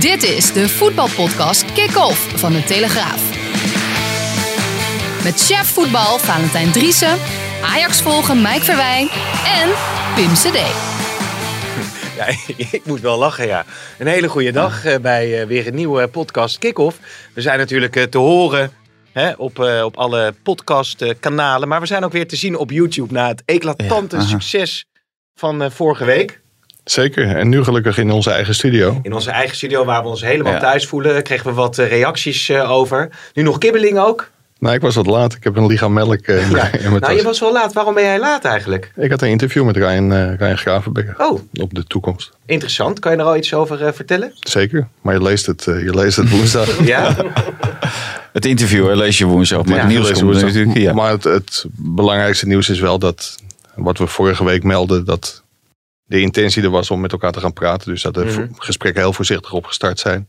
Dit is de voetbalpodcast Kick-Off van de Telegraaf. Met chef voetbal Valentijn Driessen, Ajax volgen Mike Verwijn en Pim CD. Ja, ik moet wel lachen, ja. Een hele goede dag eh, bij eh, weer een nieuwe podcast Kick-Off. We zijn natuurlijk eh, te horen hè, op, eh, op alle podcastkanalen. Maar we zijn ook weer te zien op YouTube na het eclatante Ja, succes van eh, vorige week. Zeker. En nu gelukkig in onze eigen studio. In onze eigen studio, waar we ons helemaal Ja. thuis voelen, kregen we wat eh, reacties eh, over. Nu nog kibbeling ook. Nou, ik was wat laat. Ik heb een lichaam melk eh, in, Ja. mijn- in mijn Nou, tas. je was wel laat. Waarom ben jij laat eigenlijk? Ik had een interview met Ryan, eh Ryan Gravenbecker Oh, op de toekomst. interessant. Kan je er al iets over eh, vertellen? Zeker. Maar je leest het, eh, je leest het woensdag. Ja? Het interview hè, lees je woensdag. Maar Ja, het nieuws woensdag. natuurlijk. Ja. Maar het, het belangrijkste nieuws is wel dat, wat we vorige week melden, dat de intentie er was om met elkaar te gaan praten. Dus dat de Mhm. gesprekken heel voorzichtig opgestart zijn.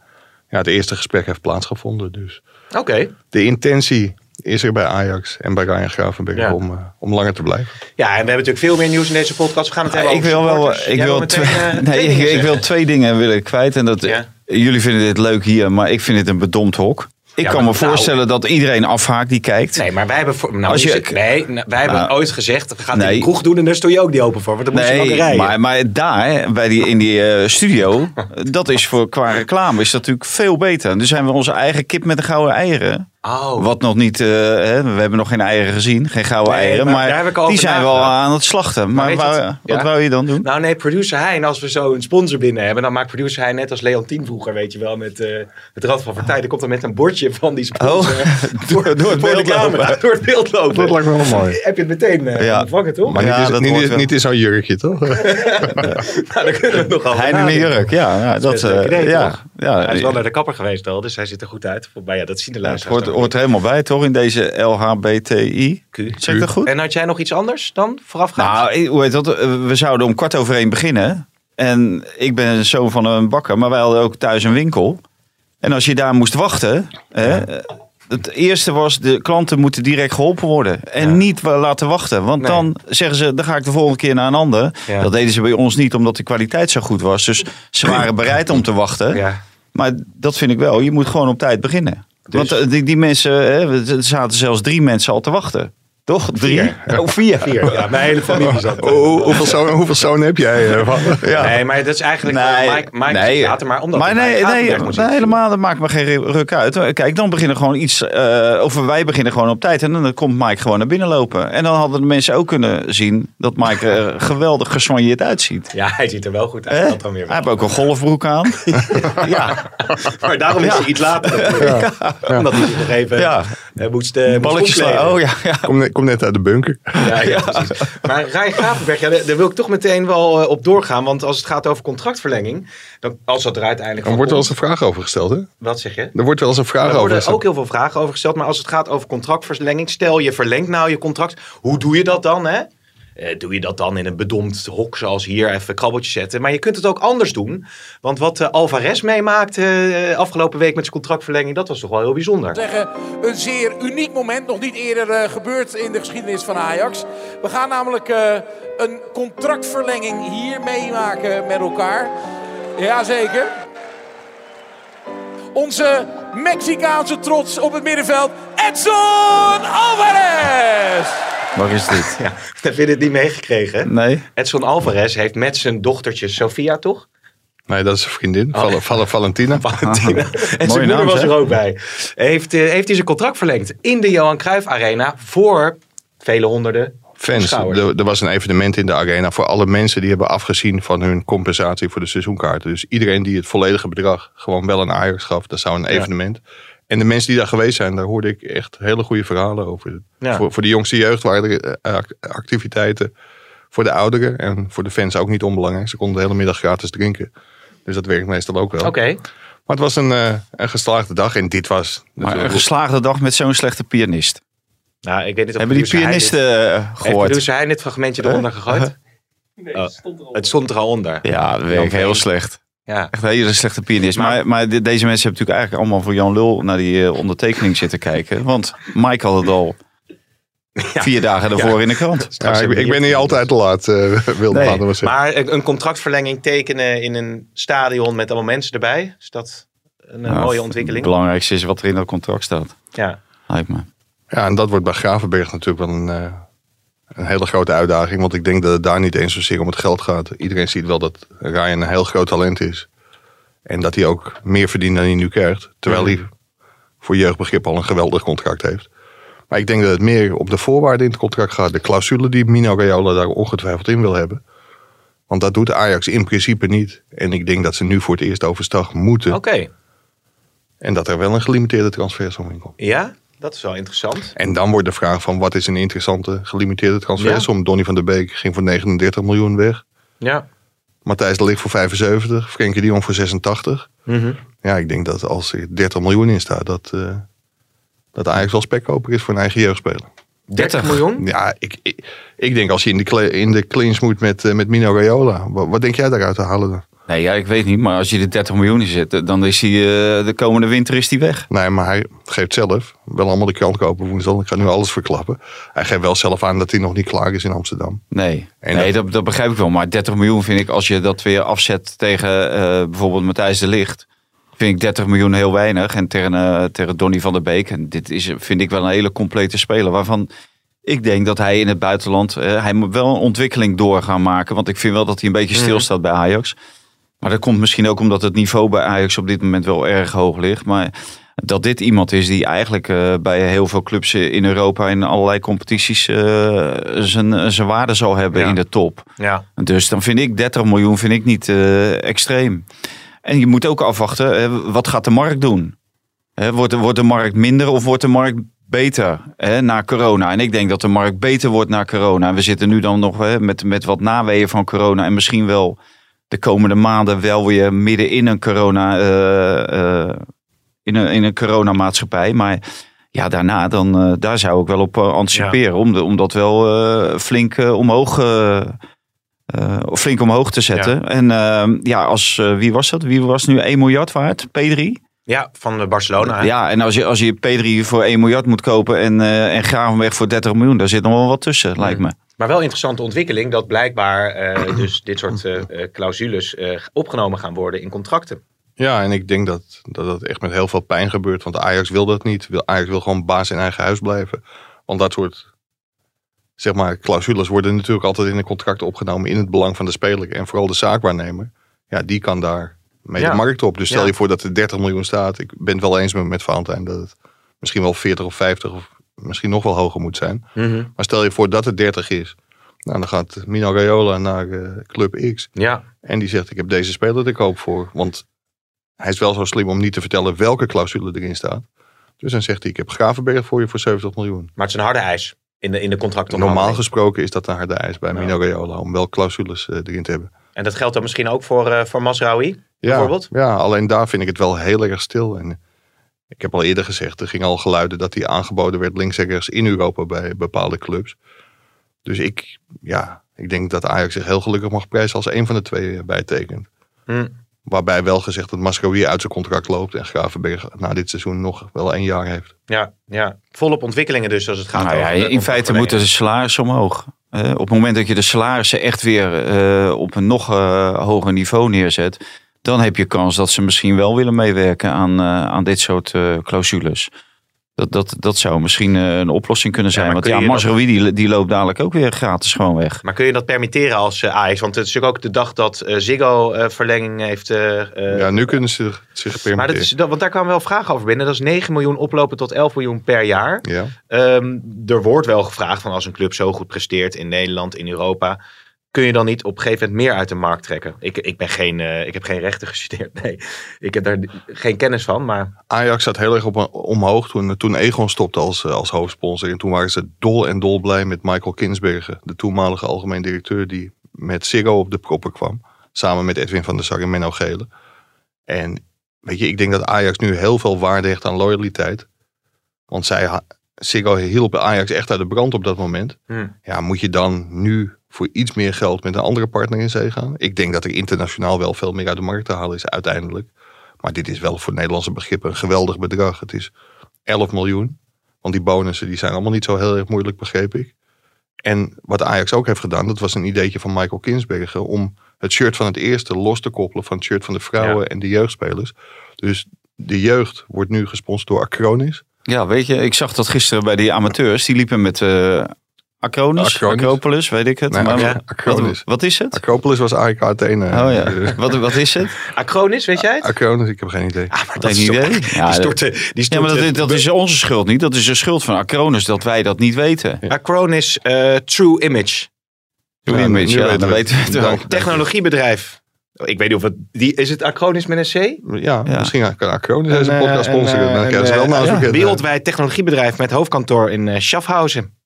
Ja, het eerste gesprek heeft plaatsgevonden. Dus Oké. de intentie is er bij Ajax en bij Ryan Gravenbecker Ja. om, eh, om langer te blijven. Ja, en we hebben natuurlijk veel meer nieuws in deze podcast. We gaan het hebben ik over wil wel, ik Jij wil, meteen, nee, ik, dingen ik wil twee dingen willen kwijt. En dat, Ja. Jullie vinden dit leuk hier, maar ik vind het een bedompt hok. Ik Ja, kan me nou- voorstellen dat iedereen afhaakt die kijkt. Nee, maar wij hebben, voor, nou, Als je- nee, nou, wij hebben Nou, ooit gezegd, we gaan nee. de kroeg doen en daar stond je ook niet open voor. Want dan moest je rijden. maar, maar daar, bij die, in die eh, studio, dat is voor qua reclame is dat natuurlijk veel beter. Dus zijn we onze eigen kip met de gouden eieren. Oh, Wat nog niet, eh, hè, we hebben nog geen eieren gezien, geen gouden Nee, eieren. maar Maar, die zijn wel aan het slachten. Maar, wou- wat Ja? wou je dan doen? Nou nee, producer Hein, als we zo een sponsor binnen hebben, dan maakt producer Hein net als Leontien vroeger, weet je wel, met eh, het Rad van Partij. Dan komt er met een bordje van die sponsor Oh, door, door het beeld camera, lopen. door het beeld lopen. Dat lijkt me wel mooi. Heb je het meteen eh Ja. ontvangen, toch? Maar Ja, niet, dat is, hoort niet, in zo'n jurkje, toch? nou, dan kunnen we het nog over Hij in een jurk, ja. ja dat, eh, idee, ja? Ja, Hij is wel naar de kapper geweest al, dus hij ziet er goed uit. Maar ja, dat zien de het luisteraars hoort, dan hoort er helemaal bij, toch? In deze LHBTI. niet. Zeg dat goed? En had jij nog iets anders dan voorafgaand? Nou, hoe heet dat? Eh, We zouden om kwart over één beginnen. En ik ben een zoon van een bakker, maar wij hadden ook thuis een winkel. En als je daar moest wachten. Hè, het eerste was, de klanten moeten direct geholpen worden. En Ja. niet laten wachten. Want Nee. dan zeggen ze, dan ga ik de volgende keer naar een ander. Dat deden ze bij ons niet, omdat de kwaliteit zo goed was. Dus ze waren bereid om te wachten. ja. Maar dat vind ik wel. Je moet gewoon op tijd beginnen. Dus- Want eh, die, die mensen, hè, er zaten zelfs drie mensen al te wachten. Toch? Drie? Vier. Oh, vier. Vier. Ja, mijn hele familie zat. Hoe- hoeveel, zonen, hoeveel zonen heb jij? eh? Ja. Nee, maar dat is eigenlijk Nee, nee, Mike, Mike nee. later, maar omdat maar nee, nee, nee, helemaal, dat maakt me geen ruk uit. Kijk, dan beginnen gewoon iets, eh, of wij beginnen gewoon op tijd. En dan komt Mike gewoon naar binnen lopen. En dan hadden de mensen ook kunnen zien dat Mike er geweldig gesoigneerd uitziet. Ja, hij ziet er wel goed uit. Hè? Dat dan weer Hij heeft ook een golfbroek aan. ja, Maar daarom is hij iets later. natuurlijk. Omdat hij zich nog even ja. eh, moest, eh, moest balletjes. Oh ja, ja. Kom, kom net uit de bunker. Ja, ja, precies. Maar Rijn Gravenberg, ja, daar wil ik toch meteen wel eh, op doorgaan. Want als het gaat over contractverlenging, dan, als dat er uiteindelijk Er wordt wel eens een vraag over gesteld, hè? Wat zeg je? Er wordt wel eens een vraag Er over worden gesteld. ook heel veel vragen over gesteld. Maar als het gaat over contractverlenging, stel je verlengt nou je contract. Hoe doe je dat dan? Hè? Eh, doe je dat dan in een bedompt hok zoals hier even krabbeltjes zetten. Maar je kunt het ook anders doen. Want wat eh, Alvarez meemaakte eh, afgelopen week met zijn contractverlenging, dat was toch wel heel bijzonder. zeggen, een zeer uniek moment. Nog niet eerder gebeurd in de geschiedenis van Ajax. We gaan namelijk een contractverlenging hier meemaken met elkaar. Jazeker. Onze Mexicaanse trots op het middenveld, Edson Alvarez! Waar is dit? Ja, heb je dit niet meegekregen? Nee. Edson Alvarez heeft met zijn dochtertje Sofia, toch? Nee, dat is zijn vriendin. Val- Val- Valentina. Valentina. En zijn Mooie moeder naam, was er ook bij. Heeft, eh, heeft hij zijn contract verlengd in de Johan Cruijff Arena voor vele honderden Fans. Er, er was een evenement in de arena voor alle mensen die hebben afgezien van hun compensatie voor de seizoenkaarten. Dus iedereen die het volledige bedrag gewoon wel een Ajax gaf, dat zou een evenement. En de mensen die daar geweest zijn, daar hoorde ik echt hele goede verhalen over. Ja. Voor, voor de jongste jeugd waren er eh, ac- activiteiten. Voor de ouderen en voor de fans ook niet onbelangrijk. Ze konden de hele middag gratis drinken. Dus dat werkt meestal ook wel. Oké. Maar het was een, eh, een geslaagde dag en dit was... Maar een geslaagde dag met zo'n slechte pianist. Nou, ik weet niet of Hebben die pianisten eh, dit- Heeft gehoord? producer Hein dit fragmentje eronder gegooid? Oh, het stond er al onder. Ja, dat werkt heel slecht. Ja. Echt een hele slechte pianist. Maar- Maar, maar, de- deze mensen hebben natuurlijk eigenlijk allemaal voor Jan Lul naar die eh, ondertekening zitten kijken. Want Mike had het al vier dagen daarvoor in de krant. Ja, ik, ben niet altijd te laat, eh wilde Nee, maar zeggen. Maar een contractverlenging tekenen in een stadion met allemaal mensen erbij. Is dat een Ja, mooie Het ontwikkeling? belangrijkste is wat er in dat contract staat. Ja. Lijkt me. Ja, en dat wordt bij Gravenberg natuurlijk wel een, eh, een hele grote uitdaging. Want ik denk dat het daar niet eens zozeer om het geld gaat. Iedereen ziet wel dat Ryan een heel groot talent is. En dat hij ook meer verdient dan hij nu krijgt. Terwijl hij voor jeugdbegrip al een geweldig contract heeft. Maar ik denk dat het meer op de voorwaarden in het contract gaat. De clausule die Mino Raiola daar ongetwijfeld in wil hebben. Want dat doet Ajax in principe niet. En ik denk dat ze nu voor het eerst overstag moeten. Oké. En dat er wel een gelimiteerde transfersom in komt. Ja, dat is wel interessant. En dan wordt de vraag van wat is een interessante gelimiteerde transfersom. Donny van der Beek ging voor 39 miljoen weg. Ja. Matthijs de Ligt voor 75. Frenkie de Jong voor 86. Mhm. Ja, ik denk dat als er 30 miljoen in staat, dat, eh dat Ajax wel spekkoper is voor een eigen jeugdspeler. 30 miljoen? Ja, ik, ik, ik denk als je in de, in de clinch moet met, eh, met Mino Raiola. Wat, wat denk jij daaruit te halen dan? Nee, ja, ik weet niet. Maar als je de 30 miljoen in zet, dan is hij eh, de komende winter is die weg. Nee, maar hij geeft zelf, wel allemaal de krant kopen woensdag. Ik ga nu alles verklappen. Hij geeft wel zelf aan dat hij nog niet klaar is in Amsterdam. Nee, En nee dat- dat, dat begrijp ik wel. Maar 30 miljoen vind ik, als je dat weer afzet tegen eh, bijvoorbeeld Matthijs de Ligt, vind ik 30 miljoen heel weinig. En tegen, eh, tegen Donny van der Beek, en dit is, vind ik wel een hele complete speler. Waarvan ik denk dat hij in het buitenland, hij moet wel een ontwikkeling door gaan maken. Want ik vind wel dat hij een beetje stilstaat bij Ajax. Maar dat komt misschien ook omdat het niveau bij Ajax op dit moment wel erg hoog ligt. Maar dat dit iemand is die eigenlijk eh, bij heel veel clubs in Europa in allerlei competities eh, zijn, zijn waarde zal hebben Ja. in de top. Ja. Dus dan vind ik 30 miljoen vind ik niet eh, extreem. En je moet ook afwachten, wat gaat de markt doen? Wordt, de, wordt de markt minder of wordt de markt beter hè, na corona? En ik denk dat de markt beter wordt na corona. En we zitten nu dan nog hè, met, met wat naweeën van corona. En misschien wel de komende maanden wel weer midden in een corona, eh, in een, in een coronamaatschappij. Maar ja, daarna dan, eh, daar zou ik wel op anticiperen. Om, de, om dat wel eh, flink omhoog flink omhoog te zetten. En eh, ja, als, wie was dat? Wie was nu 1 miljard waard? P3? ja, van Barcelona. hè? Ja, en als je, als je P3 voor 1 miljard moet kopen en, en Gravenberg voor 30 miljoen, daar zit nog wel wat tussen, lijkt me. Maar wel interessante ontwikkeling dat blijkbaar eh, dus dit soort eh, eh, clausules opgenomen gaan worden in contracten. Ja, en ik denk dat, dat dat echt met heel veel pijn gebeurt. Want Ajax wil dat niet. Ajax wil gewoon baas in eigen huis blijven. Want dat soort zeg maar, clausules worden natuurlijk altijd in een contract opgenomen in het belang van de speler. En vooral de zaakwaarnemer. Ja, die kan daar mee Ja. de markt op. Dus stel Ja. je voor dat er 30 miljoen staat. Ik ben het wel eens met, met Valentijn dat het misschien wel 40 of 50 of misschien nog wel hoger moet zijn. Maar stel je voor dat het 30 is. Nou, dan gaat Mino Raiola naar eh, Club X. Ja, En die zegt, ik heb deze speler te koop voor. Want hij is wel zo slim om niet te vertellen welke clausule erin staat. Dus dan zegt hij, ik heb Gravenberg voor je voor 70 miljoen. maar het is een harde eis in de, in de contracten. Normaal gesproken is dat een harde eis bij Ja. Mino Raiola. Om wel clausules eh, erin te hebben. En dat geldt dan misschien ook voor, eh voor Masraoui, Ja, bijvoorbeeld? ja, alleen daar vind ik het wel heel erg stil. En ik heb al eerder gezegd, er ging al geluiden dat hij aangeboden werd links en rechts in Europa bij bepaalde clubs. Dus ik, ja, ik denk dat Ajax zich heel gelukkig mag prijzen als een van de twee eh, bijtekent. Hm. Waarbij wel gezegd dat Mascaroui uit zijn contract loopt en Gravenberg na dit seizoen nog wel één jaar heeft. Ja, ja, volop ontwikkelingen dus als het gaat Nou ja, over in feite moeten de salarissen omhoog. Eh, op het moment dat je de salarissen echt weer eh, op een nog eh, hoger niveau neerzet, dan heb je kans dat ze misschien wel willen meewerken aan, eh, aan dit soort eh, clausules. Dat, dat, dat zou misschien eh, een oplossing kunnen zijn. maar Want ja, Mazraoui die, die loopt dadelijk ook weer gratis gewoon weg. Maar kun je dat permitteren als eh, Ajax? Want het is natuurlijk ook de dag dat eh, Ziggo eh, verlenging heeft. eh, eh, ja, nu kunnen ze zich maar permitteren. dat is, dat, want daar kwamen wel vragen over binnen. Dat is 9 miljoen oplopen tot 11 miljoen per jaar. Ja. Ehm, er wordt wel gevraagd van als een club zo goed presteert in Nederland, in Europa. Kun je dan niet op een gegeven moment meer uit de markt trekken? Ik, ik, ben geen, eh, ik heb geen rechten gestudeerd. Nee, ik heb daar geen kennis van. Maar Ajax zat heel erg op, omhoog toen, toen Egon stopte als, eh, als hoofdsponsor. En toen waren ze dol en dol blij met Michael Kinsbergen, de toenmalige algemeen directeur die met Ziggo op de proppen kwam. Samen met Edwin van der Sar en Menno Gele. En weet je, ik denk dat Ajax nu heel veel waarde hecht aan loyaliteit. Want zij, Ziggo hielp Ajax echt uit de brand op dat moment. hm, Ja, moet je dan nu voor iets meer geld met een andere partner in zee gaan? Ik denk dat er internationaal wel veel meer uit de markt te halen is uiteindelijk. Maar dit is wel voor Nederlandse begrippen een geweldig bedrag. Het is 11 miljoen. Want die bonussen die zijn allemaal niet zo heel erg moeilijk, begreep ik. En wat Ajax ook heeft gedaan, dat was een ideetje van Michael Kinsbergen om het shirt van het eerste los te koppelen van het shirt van de vrouwen Ja. en de jeugdspelers. Dus de jeugd wordt nu gesponsord door Acronis. Ja, weet je, ik zag dat gisteren bij die amateurs. Die liepen met eh Acronis, Acronis. Acropolis, weet ik het. Nee, maar, wat, Acronis. wat is het? Acropolis was AEK Athene. Oh ja, Eh, wat, wat is het? Acronis, weet jij het? Acronis, ik heb geen idee. Ah, maar Geen idee. Die Ja, stortte, die Ja, maar dat, dat is onze schuld niet. Dat is de schuld van Acronis dat wij dat niet weten. Acronis eh, True Image. Ja, nu beetje, ja, we weten we het wel. Technologiebedrijf. Ik weet niet of het... Die, is het Acronis met een C? Ja, Ja. misschien kan Acronis deze Een, podcast eh, sponsoren. eh, eh, ja. Wereldwijd technologiebedrijf met hoofdkantoor in eh, Schaffhausen.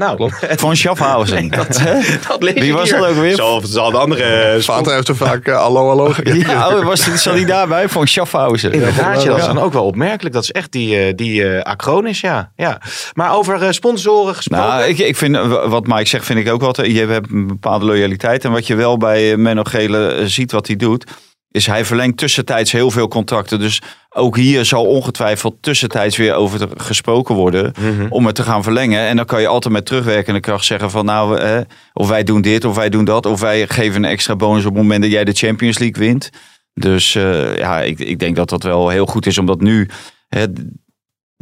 Nou, Van Schaffhausen. dat, dat lees Wie ik was hier. dat ook weer? Zal, zal de andere... eh, Vater heeft er vaak gegeven. Ja, oh, was, zat hij daarbij? Van Schaffhausen. Inderdaad, ja, dat is Ja. dan ook wel opmerkelijk. Dat is echt die, eh, die eh, Acronis, ja. ja. Maar over eh, sponsoren gesproken. Nou, ik, ik vind, wat Mike zegt, vind ik ook wat. Je hebt een bepaalde loyaliteit. En wat je wel bij Menno Gele ziet wat hij doet, is hij verlengt tussentijds heel veel contracten. Dus ook hier zal ongetwijfeld tussentijds weer over gesproken worden Mhm. om het te gaan verlengen. En dan kan je altijd met terugwerkende kracht zeggen van nou, eh, of wij doen dit, of wij doen dat. Of wij geven een extra bonus op het moment dat jij de Champions League wint. Dus eh, ja, ik, ik denk dat dat wel heel goed is, omdat nu hè,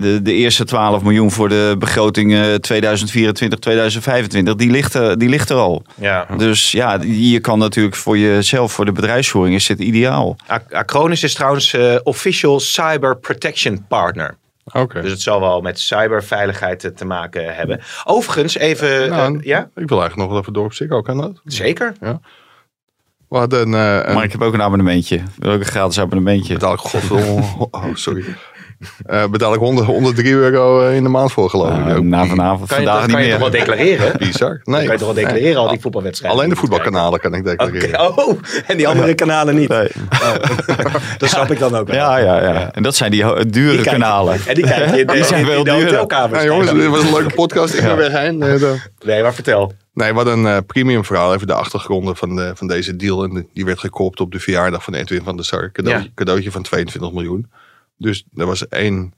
de, de eerste 12 miljoen voor de begroting eh, 2024, 2025, die ligt, er, die ligt er al. ja. Dus ja, je kan natuurlijk voor jezelf, voor de bedrijfsvoering, is dit ideaal. Ac- Acronis is trouwens eh, official cyber protection partner. Oké. Dus het zal wel met cyberveiligheid te, te maken hebben. Overigens, even... Nou, eh, ja, Ik wil eigenlijk nog wel even door op zich ook aan dat. zeker. We hadden een, eh, een Maar ik heb ook een abonnementje. Wil ook een gratis abonnementje. betaal ik godverdomme, oh sorry. Eh betaal ik 100, 103 euro eh, in de maand voor geloof ik. Uh, Ook na vanavond, Kan je, vandaag toch- kan niet je toch wel declareren? Bizar. Nee. kan je toch wel declareren, al die voetbalwedstrijden? Alleen de voetbalkanalen kan ik declareren. Oké, Oh, en die andere kanalen niet. Nee. Dat snap ik dan ook wel. Ja, ja, ja. En dat zijn die dure Die kijk- kanalen. En die kijk je in de, Die zijn in wel de duurder. hotelkamers. Jongens, dit was een leuke podcast. Ik ben weg heen. Nee, dan- Nee, maar vertel. Nee, wat een eh, premium verhaal. Even de achtergronden van, de, van deze deal. En die werd gekoopt op de verjaardag van Edwin van der Sar. Cadeau, Ja. Cadeautje van 22 miljoen. Dus er was één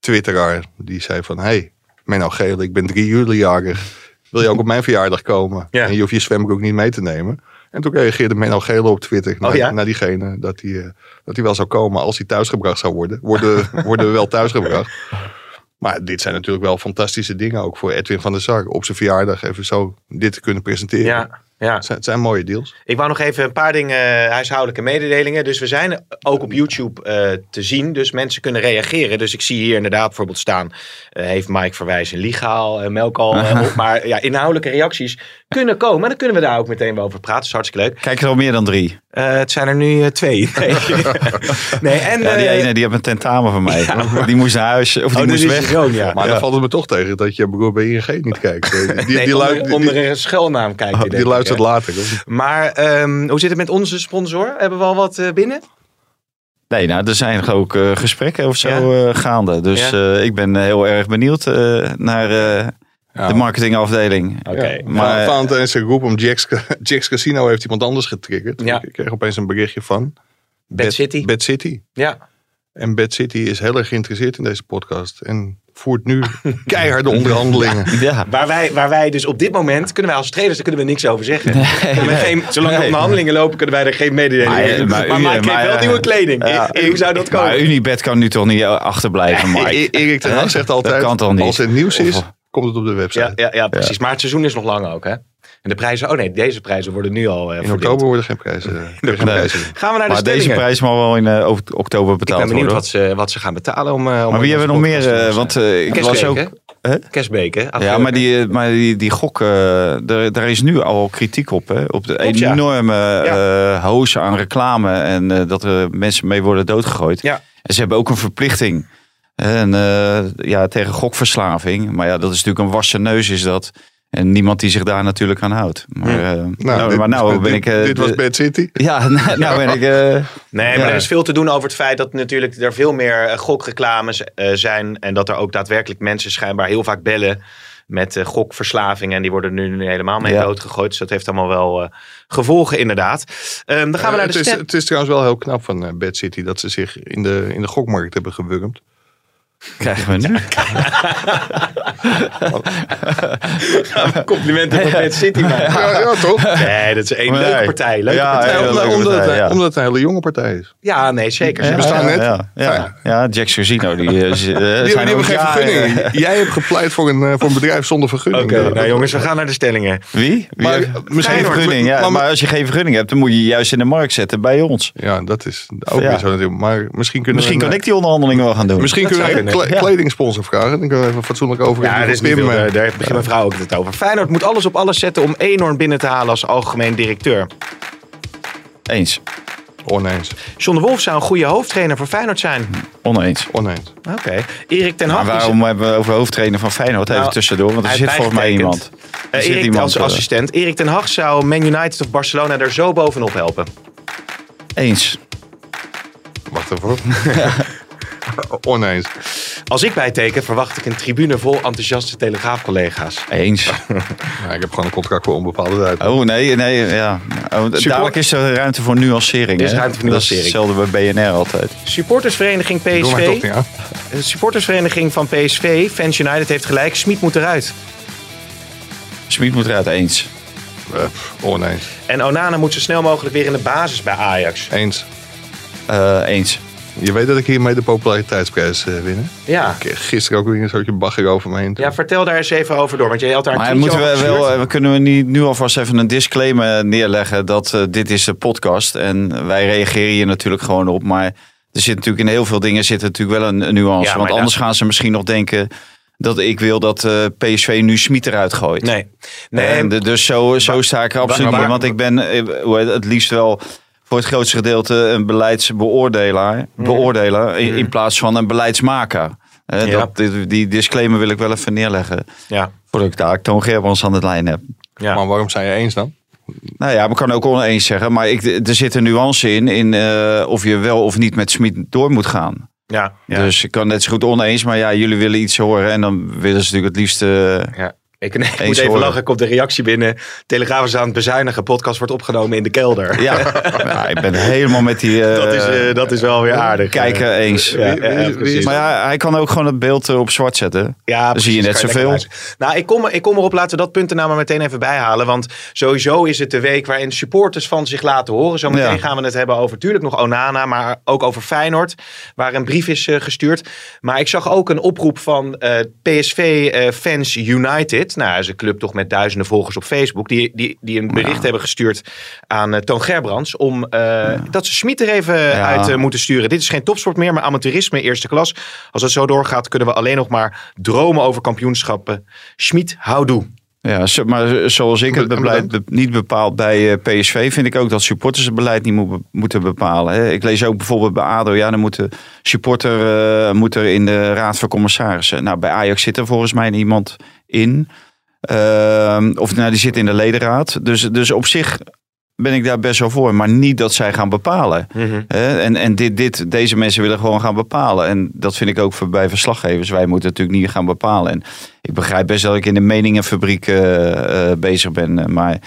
twitteraar die zei van... Hey, Menno Gele, ik ben 3 juli jarig. Wil je ook op mijn verjaardag komen? Ja. En je hoeft je zwembroek niet mee te nemen. En toen reageerde Menno Gele op Twitter naar, Oh ja? naar diegene dat hij, eh, dat hij wel zou komen als hij thuisgebracht zou worden. Worden, worden we wel thuisgebracht. Maar dit zijn natuurlijk wel fantastische dingen ook voor Edwin van der Sar. Op zijn verjaardag even zo dit te kunnen presenteren. Ja, ja. Het zijn, het zijn mooie deals. Ik wou nog even een paar dingen, eh, huishoudelijke mededelingen. Dus we zijn ook op YouTube eh, te zien. Dus mensen kunnen reageren. Dus ik zie hier inderdaad bijvoorbeeld staan. eh, heeft Mike Verwijs een ligaal uh, melk al. Maar ja, inhoudelijke reacties kunnen komen. En dan kunnen we daar ook meteen wel over praten. Dat is hartstikke leuk. Kijk er al meer dan drie. Eh, het zijn er nu eh, twee. Nee. nee, en, Ja, die eh, ene die heeft een tentamen van mij. Die moest naar huis, of die oh, moest weg. ja. Maar Ja. dan valt het me toch tegen dat je broer bij ING niet kijkt. Die, die, Nee, die, onder, luid- die- onder die- een schuilnaam kijkt hij, die denk ik, luistert hè. later. Maar ehm, hoe zit het met onze sponsor? Hebben we al wat eh, binnen? Nee, nou, er zijn ook eh, gesprekken of zo Ja. eh, gaande. Dus Ja. eh, ik ben heel erg benieuwd eh, naar eh, Ja. de marketingafdeling. Oké. Ja, Maar- maar in zijn groep om Jack's, Jack's Casino heeft iemand anders getriggerd. Ja. Ik kreeg opeens een berichtje van Bad City. Bad City. Ja. En Bad City is heel erg geïnteresseerd in deze podcast. En voert nu keiharde onderhandelingen. Ja. Waar wij, waar wij dus op dit moment, kunnen wij als trainers, daar kunnen we niks over zeggen. We nee. geen, zolang Nee. onderhandelingen lopen, kunnen wij er geen mededeling Maar, over maar Maar, kreeg maar, wel nieuwe kleding. ja. Hoe zou dat komen? Maar Unibet kan nu toch niet achterblijven, Mike? E- Erik ten Hag zegt Dat altijd, kan toch niet? als er nieuws is, Of- komt het op de website. ja, ja, ja, precies. Maar het seizoen is nog lang ook, hè? En de prijzen, oh nee, deze prijzen worden nu al eh In oktober worden geen prijzen. geen Nee. prijzen. Gaan we naar de Maar deze prijs mag wel in eh, ok- oktober Ik betaald ben benieuwd worden. wat ze, wat ze gaan betalen om... eh, om Maar wie hebben we nog meer? eh, want eh, ik was ook... hè? Ja, maar die, maar die, die gok, daar, daar is nu al kritiek op. Hè? Op de Klopt, ja. enorme eh hoos aan reclame en eh, dat er mensen mee worden doodgegooid. Ja. En ze hebben ook een verplichting en, eh, ja, tegen gokverslaving. Maar ja, dat is natuurlijk een wassen neus is dat. En niemand die zich daar natuurlijk aan houdt. Maar, eh, nou, dit- maar nou ben dit, ik... eh, dit was de- Bad City. Ja, nou ben ik... eh, Nee, maar er is veel te doen over het feit dat natuurlijk er veel meer eh, gokreclames eh, zijn. En dat er ook daadwerkelijk mensen schijnbaar heel vaak bellen met eh, gokverslaving. En die worden nu helemaal mee Ja. doodgegooid. Dus dat heeft allemaal wel eh, gevolgen inderdaad. Ehm, dan gaan we Eh, naar de het, is, stem. het is trouwens wel heel knap van eh, Bad City dat ze zich in de, in de gokmarkt hebben gewurmd. Krijgen we nu? Complimenten van Man City maken. Ja, ja, toch? Nee, dat is een Nee. leuke partij. Leuke Ja, partij. omdat, leuke omdat, partij, ja. omdat het een hele jonge partij is. Ja, nee, zeker. Ze Ja, bestaan net. Ja, ja, ja. ja Jack Scarsino, die, eh, eh, Die, hebben- zijn die hebben geen vergunning. Jij hebt gepleit voor een, eh, voor een bedrijf zonder vergunning. Oké, nou jongens, we gaan naar de stellingen. Wie? Wie Maar, heeft- misschien vergunning, ja. maar- Maar als je geen vergunning hebt, dan moet je je juist in de markt zetten bij ons. Ja, dat is ook Ja. weer zo natuurlijk. Maar misschien kunnen Misschien we... kan ik die onderhandelingen wel gaan doen. Misschien kunnen we zou een kunnen, kle- kledingsponsor vragen. Dan kunnen we even fatsoenlijk over. Ja, dat is niet veel, daar, daar begint mijn vrouw ook het over. Feyenoord moet alles op alles zetten om Eenhoorn binnen te halen als algemeen directeur. Eens. Oneens. John de Wolf zou een goede hoofdtrainer voor Feyenoord zijn. Oneens. Oneens. Oké. Erik ten Hag Maar is- waarom hebben we over hoofdtrainer van Feyenoord even Nou, tussendoor? Want er zit volgens mij iemand. Eh, Er zit Erik iemand, als eh, assistent. Erik ten Hag zou Man United of Barcelona er zo bovenop helpen. Eens. Wacht even. Oneens. Als ik bijteken, verwacht ik een tribune vol enthousiaste telegraafcollega's. Eens. Ja, ik heb gewoon een contract voor onbepaalde tijd. Oh nee, nee, ja. Oh, dadelijk is er ruimte voor nuancering. Er is ruimte voor Dat is nuancering. hetzelfde bij BNR altijd. Supportersvereniging Doe maar toch PSV. niet aan. De supportersvereniging van PSV, Fans United, heeft gelijk. Smit moet eruit. Smit moet eruit eens. Eh, pff, oneens. En Onana moet zo snel mogelijk weer in de basis bij Ajax. Eens. Eh, eens. Je weet dat ik hiermee de populariteitsprijs eh win. Ja. Gisteren ook weer een soortje bagger over me heen. ja, vertel daar eens even over door. Want jij had daar een Maar moeten we wel, eh, we kunnen we niet nu alvast even een disclaimer neerleggen dat eh, dit is de podcast en wij reageren hier natuurlijk gewoon op. Maar er zit natuurlijk in heel veel dingen zit natuurlijk wel een, een nuance. Ja, want anders gaan ze misschien nog denken dat ik wil dat eh, PSV nu Smit eruit gooit. Nee. nee. En de- dus zo, zo sta ik er absoluut maar- niet. Want ik ben het liefst wel voor het grootste gedeelte een beleidsbeoordelaar. Beoordelaar in, in plaats van een beleidsmaker. Eh. Ja. dat, die, disclaimer wil ik wel even neerleggen. ja. Voordat ik daar Toon Gerbrands aan het lijn heb. Ja. Maar waarom zijn je eens dan? Nou ja, we kan ook oneens zeggen. Maar ik, er zit een nuance in, in eh, of je wel of niet met Smit door moet gaan. ja. ja. Dus ik kan net zo goed oneens. Maar ja, jullie willen iets horen. En dan willen ze natuurlijk het liefst... eh, Ja. Ik, ik moet Eens even horen. lachen. Komt de reactie binnen. Telegraaf is aan het bezuinigen. Podcast wordt opgenomen in de kelder. ja, ja, ik ben helemaal met die... eh, dat, is, eh, dat is wel weer aardig. eens. Ja, ja, wie precies. is- Maar ja, hij kan ook gewoon het beeld eh, op zwart zetten. Ja, Dan zie je net zoveel. Nou, ik kom, ik kom erop, laten we dat punt er nou maar meteen even bijhalen. Want sowieso is het de week waarin supporters van zich laten horen. Zometeen Ja. gaan we het hebben over, natuurlijk nog Onana, maar ook over Feyenoord. Waar een brief is eh, gestuurd. Maar ik zag ook een oproep van eh, PSV eh, Fans United. Nou, is een club toch met duizenden volgers op Facebook. Die, die, die een bericht hebben gestuurd aan eh, Toon Gerbrands. Om eh, dat ze Schmid er even uit eh, moeten sturen. Dit is geen topsport meer, maar amateurisme eerste klas. Als het zo doorgaat, kunnen we alleen nog maar dromen over kampioenschappen. Schmid, houdoe. Ja, maar zoals ik het beleid be- niet bepaalt bij PSV, vind ik ook dat supporters het beleid niet moet, moeten bepalen. Ik lees ook bijvoorbeeld bij ADO, ja, dan moet de supporter moet er in de raad van commissarissen. Nou, bij Ajax zit er volgens mij iemand in. Ehm, of nou, die zit in de ledenraad. Dus, dus op zich ben ik daar best wel voor. Maar niet dat zij gaan bepalen. Hè? En, en dit, dit, deze mensen willen gewoon gaan bepalen. En dat vind ik ook voor, bij verslaggevers. Wij moeten natuurlijk niet gaan bepalen. En ik begrijp best dat ik in de meningenfabriek eh, eh, bezig ben. eh, Maar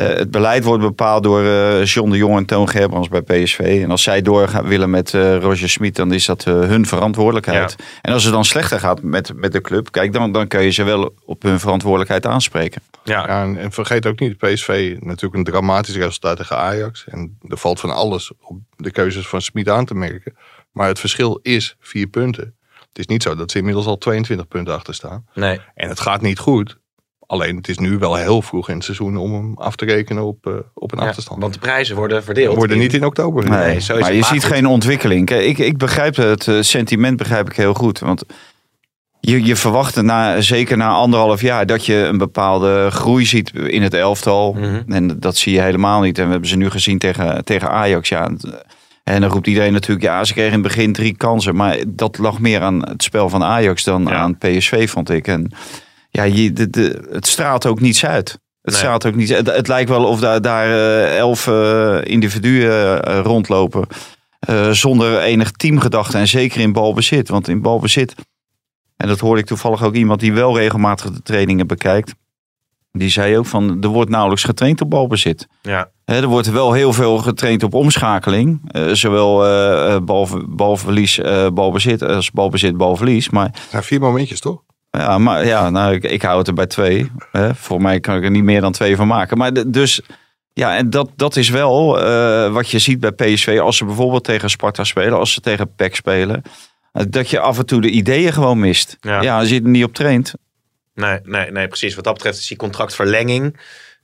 het beleid wordt bepaald door eh, John de Jong en Toon Gerbrands bij PSV. En als zij door gaan willen met eh, Roger Smit, dan is dat eh, hun verantwoordelijkheid. En als het dan slechter gaat met, met de club, kijk, dan, dan kun je ze wel op hun verantwoordelijkheid aanspreken. Ja, Ja, en, en vergeet ook niet, PSV natuurlijk een dramatisch resultaat tegen Ajax. En er valt van alles op de keuzes van Smit aan te merken. Maar het verschil is vier punten. Het is niet zo dat ze inmiddels al 22 punten achter staan. nee. En het gaat niet goed. Alleen het is nu wel heel vroeg in het seizoen om hem af te rekenen op, eh, op een Ja, achterstand. want de prijzen worden verdeeld. Worden niet in oktober. gedaan. Nee, zo is maar het. je ziet goed. geen ontwikkeling. Kijk, ik, ik begrijp het eh, sentiment begrijp ik heel goed. Want je, je verwacht na, zeker na anderhalf jaar dat je een bepaalde groei ziet in het elftal. Mhm. En dat zie je helemaal niet. En we hebben ze nu gezien tegen, tegen Ajax. Ja. En dan roept iedereen natuurlijk, ja, ze kregen in het begin drie kansen. Maar dat lag meer aan het spel van Ajax dan Ja. aan PSV, vond ik. En ja, je, de, de, het straalt ook niets uit. Het Nee. straalt ook niet. Het, het lijkt wel of daar, daar eh, elf eh, individuen eh, rondlopen. eh, zonder enig teamgedachte. En zeker in balbezit. Want in balbezit. En dat hoorde ik toevallig ook iemand die wel regelmatig de trainingen bekijkt. Die zei ook van, er wordt nauwelijks getraind op balbezit. Ja. Hè, er wordt wel heel veel getraind op omschakeling. Eh, zowel bal, balverlies, eh, balbezit als balbezit, balverlies. Maar zijn vier momentjes, toch? Ja, maar, ja nou, ik, ik hou het er bij twee. Hè. Voor mij kan ik er niet meer dan twee van maken. Maar de- dus, ja, en dat, dat is wel eh, wat je ziet bij PSV. Als ze bijvoorbeeld tegen Sparta spelen, als ze tegen PEC spelen. eh, Dat je af en toe de ideeën gewoon mist. Ja. Ja, als je er niet op traint. Nee, nee, nee, precies. Wat dat betreft is die contractverlenging.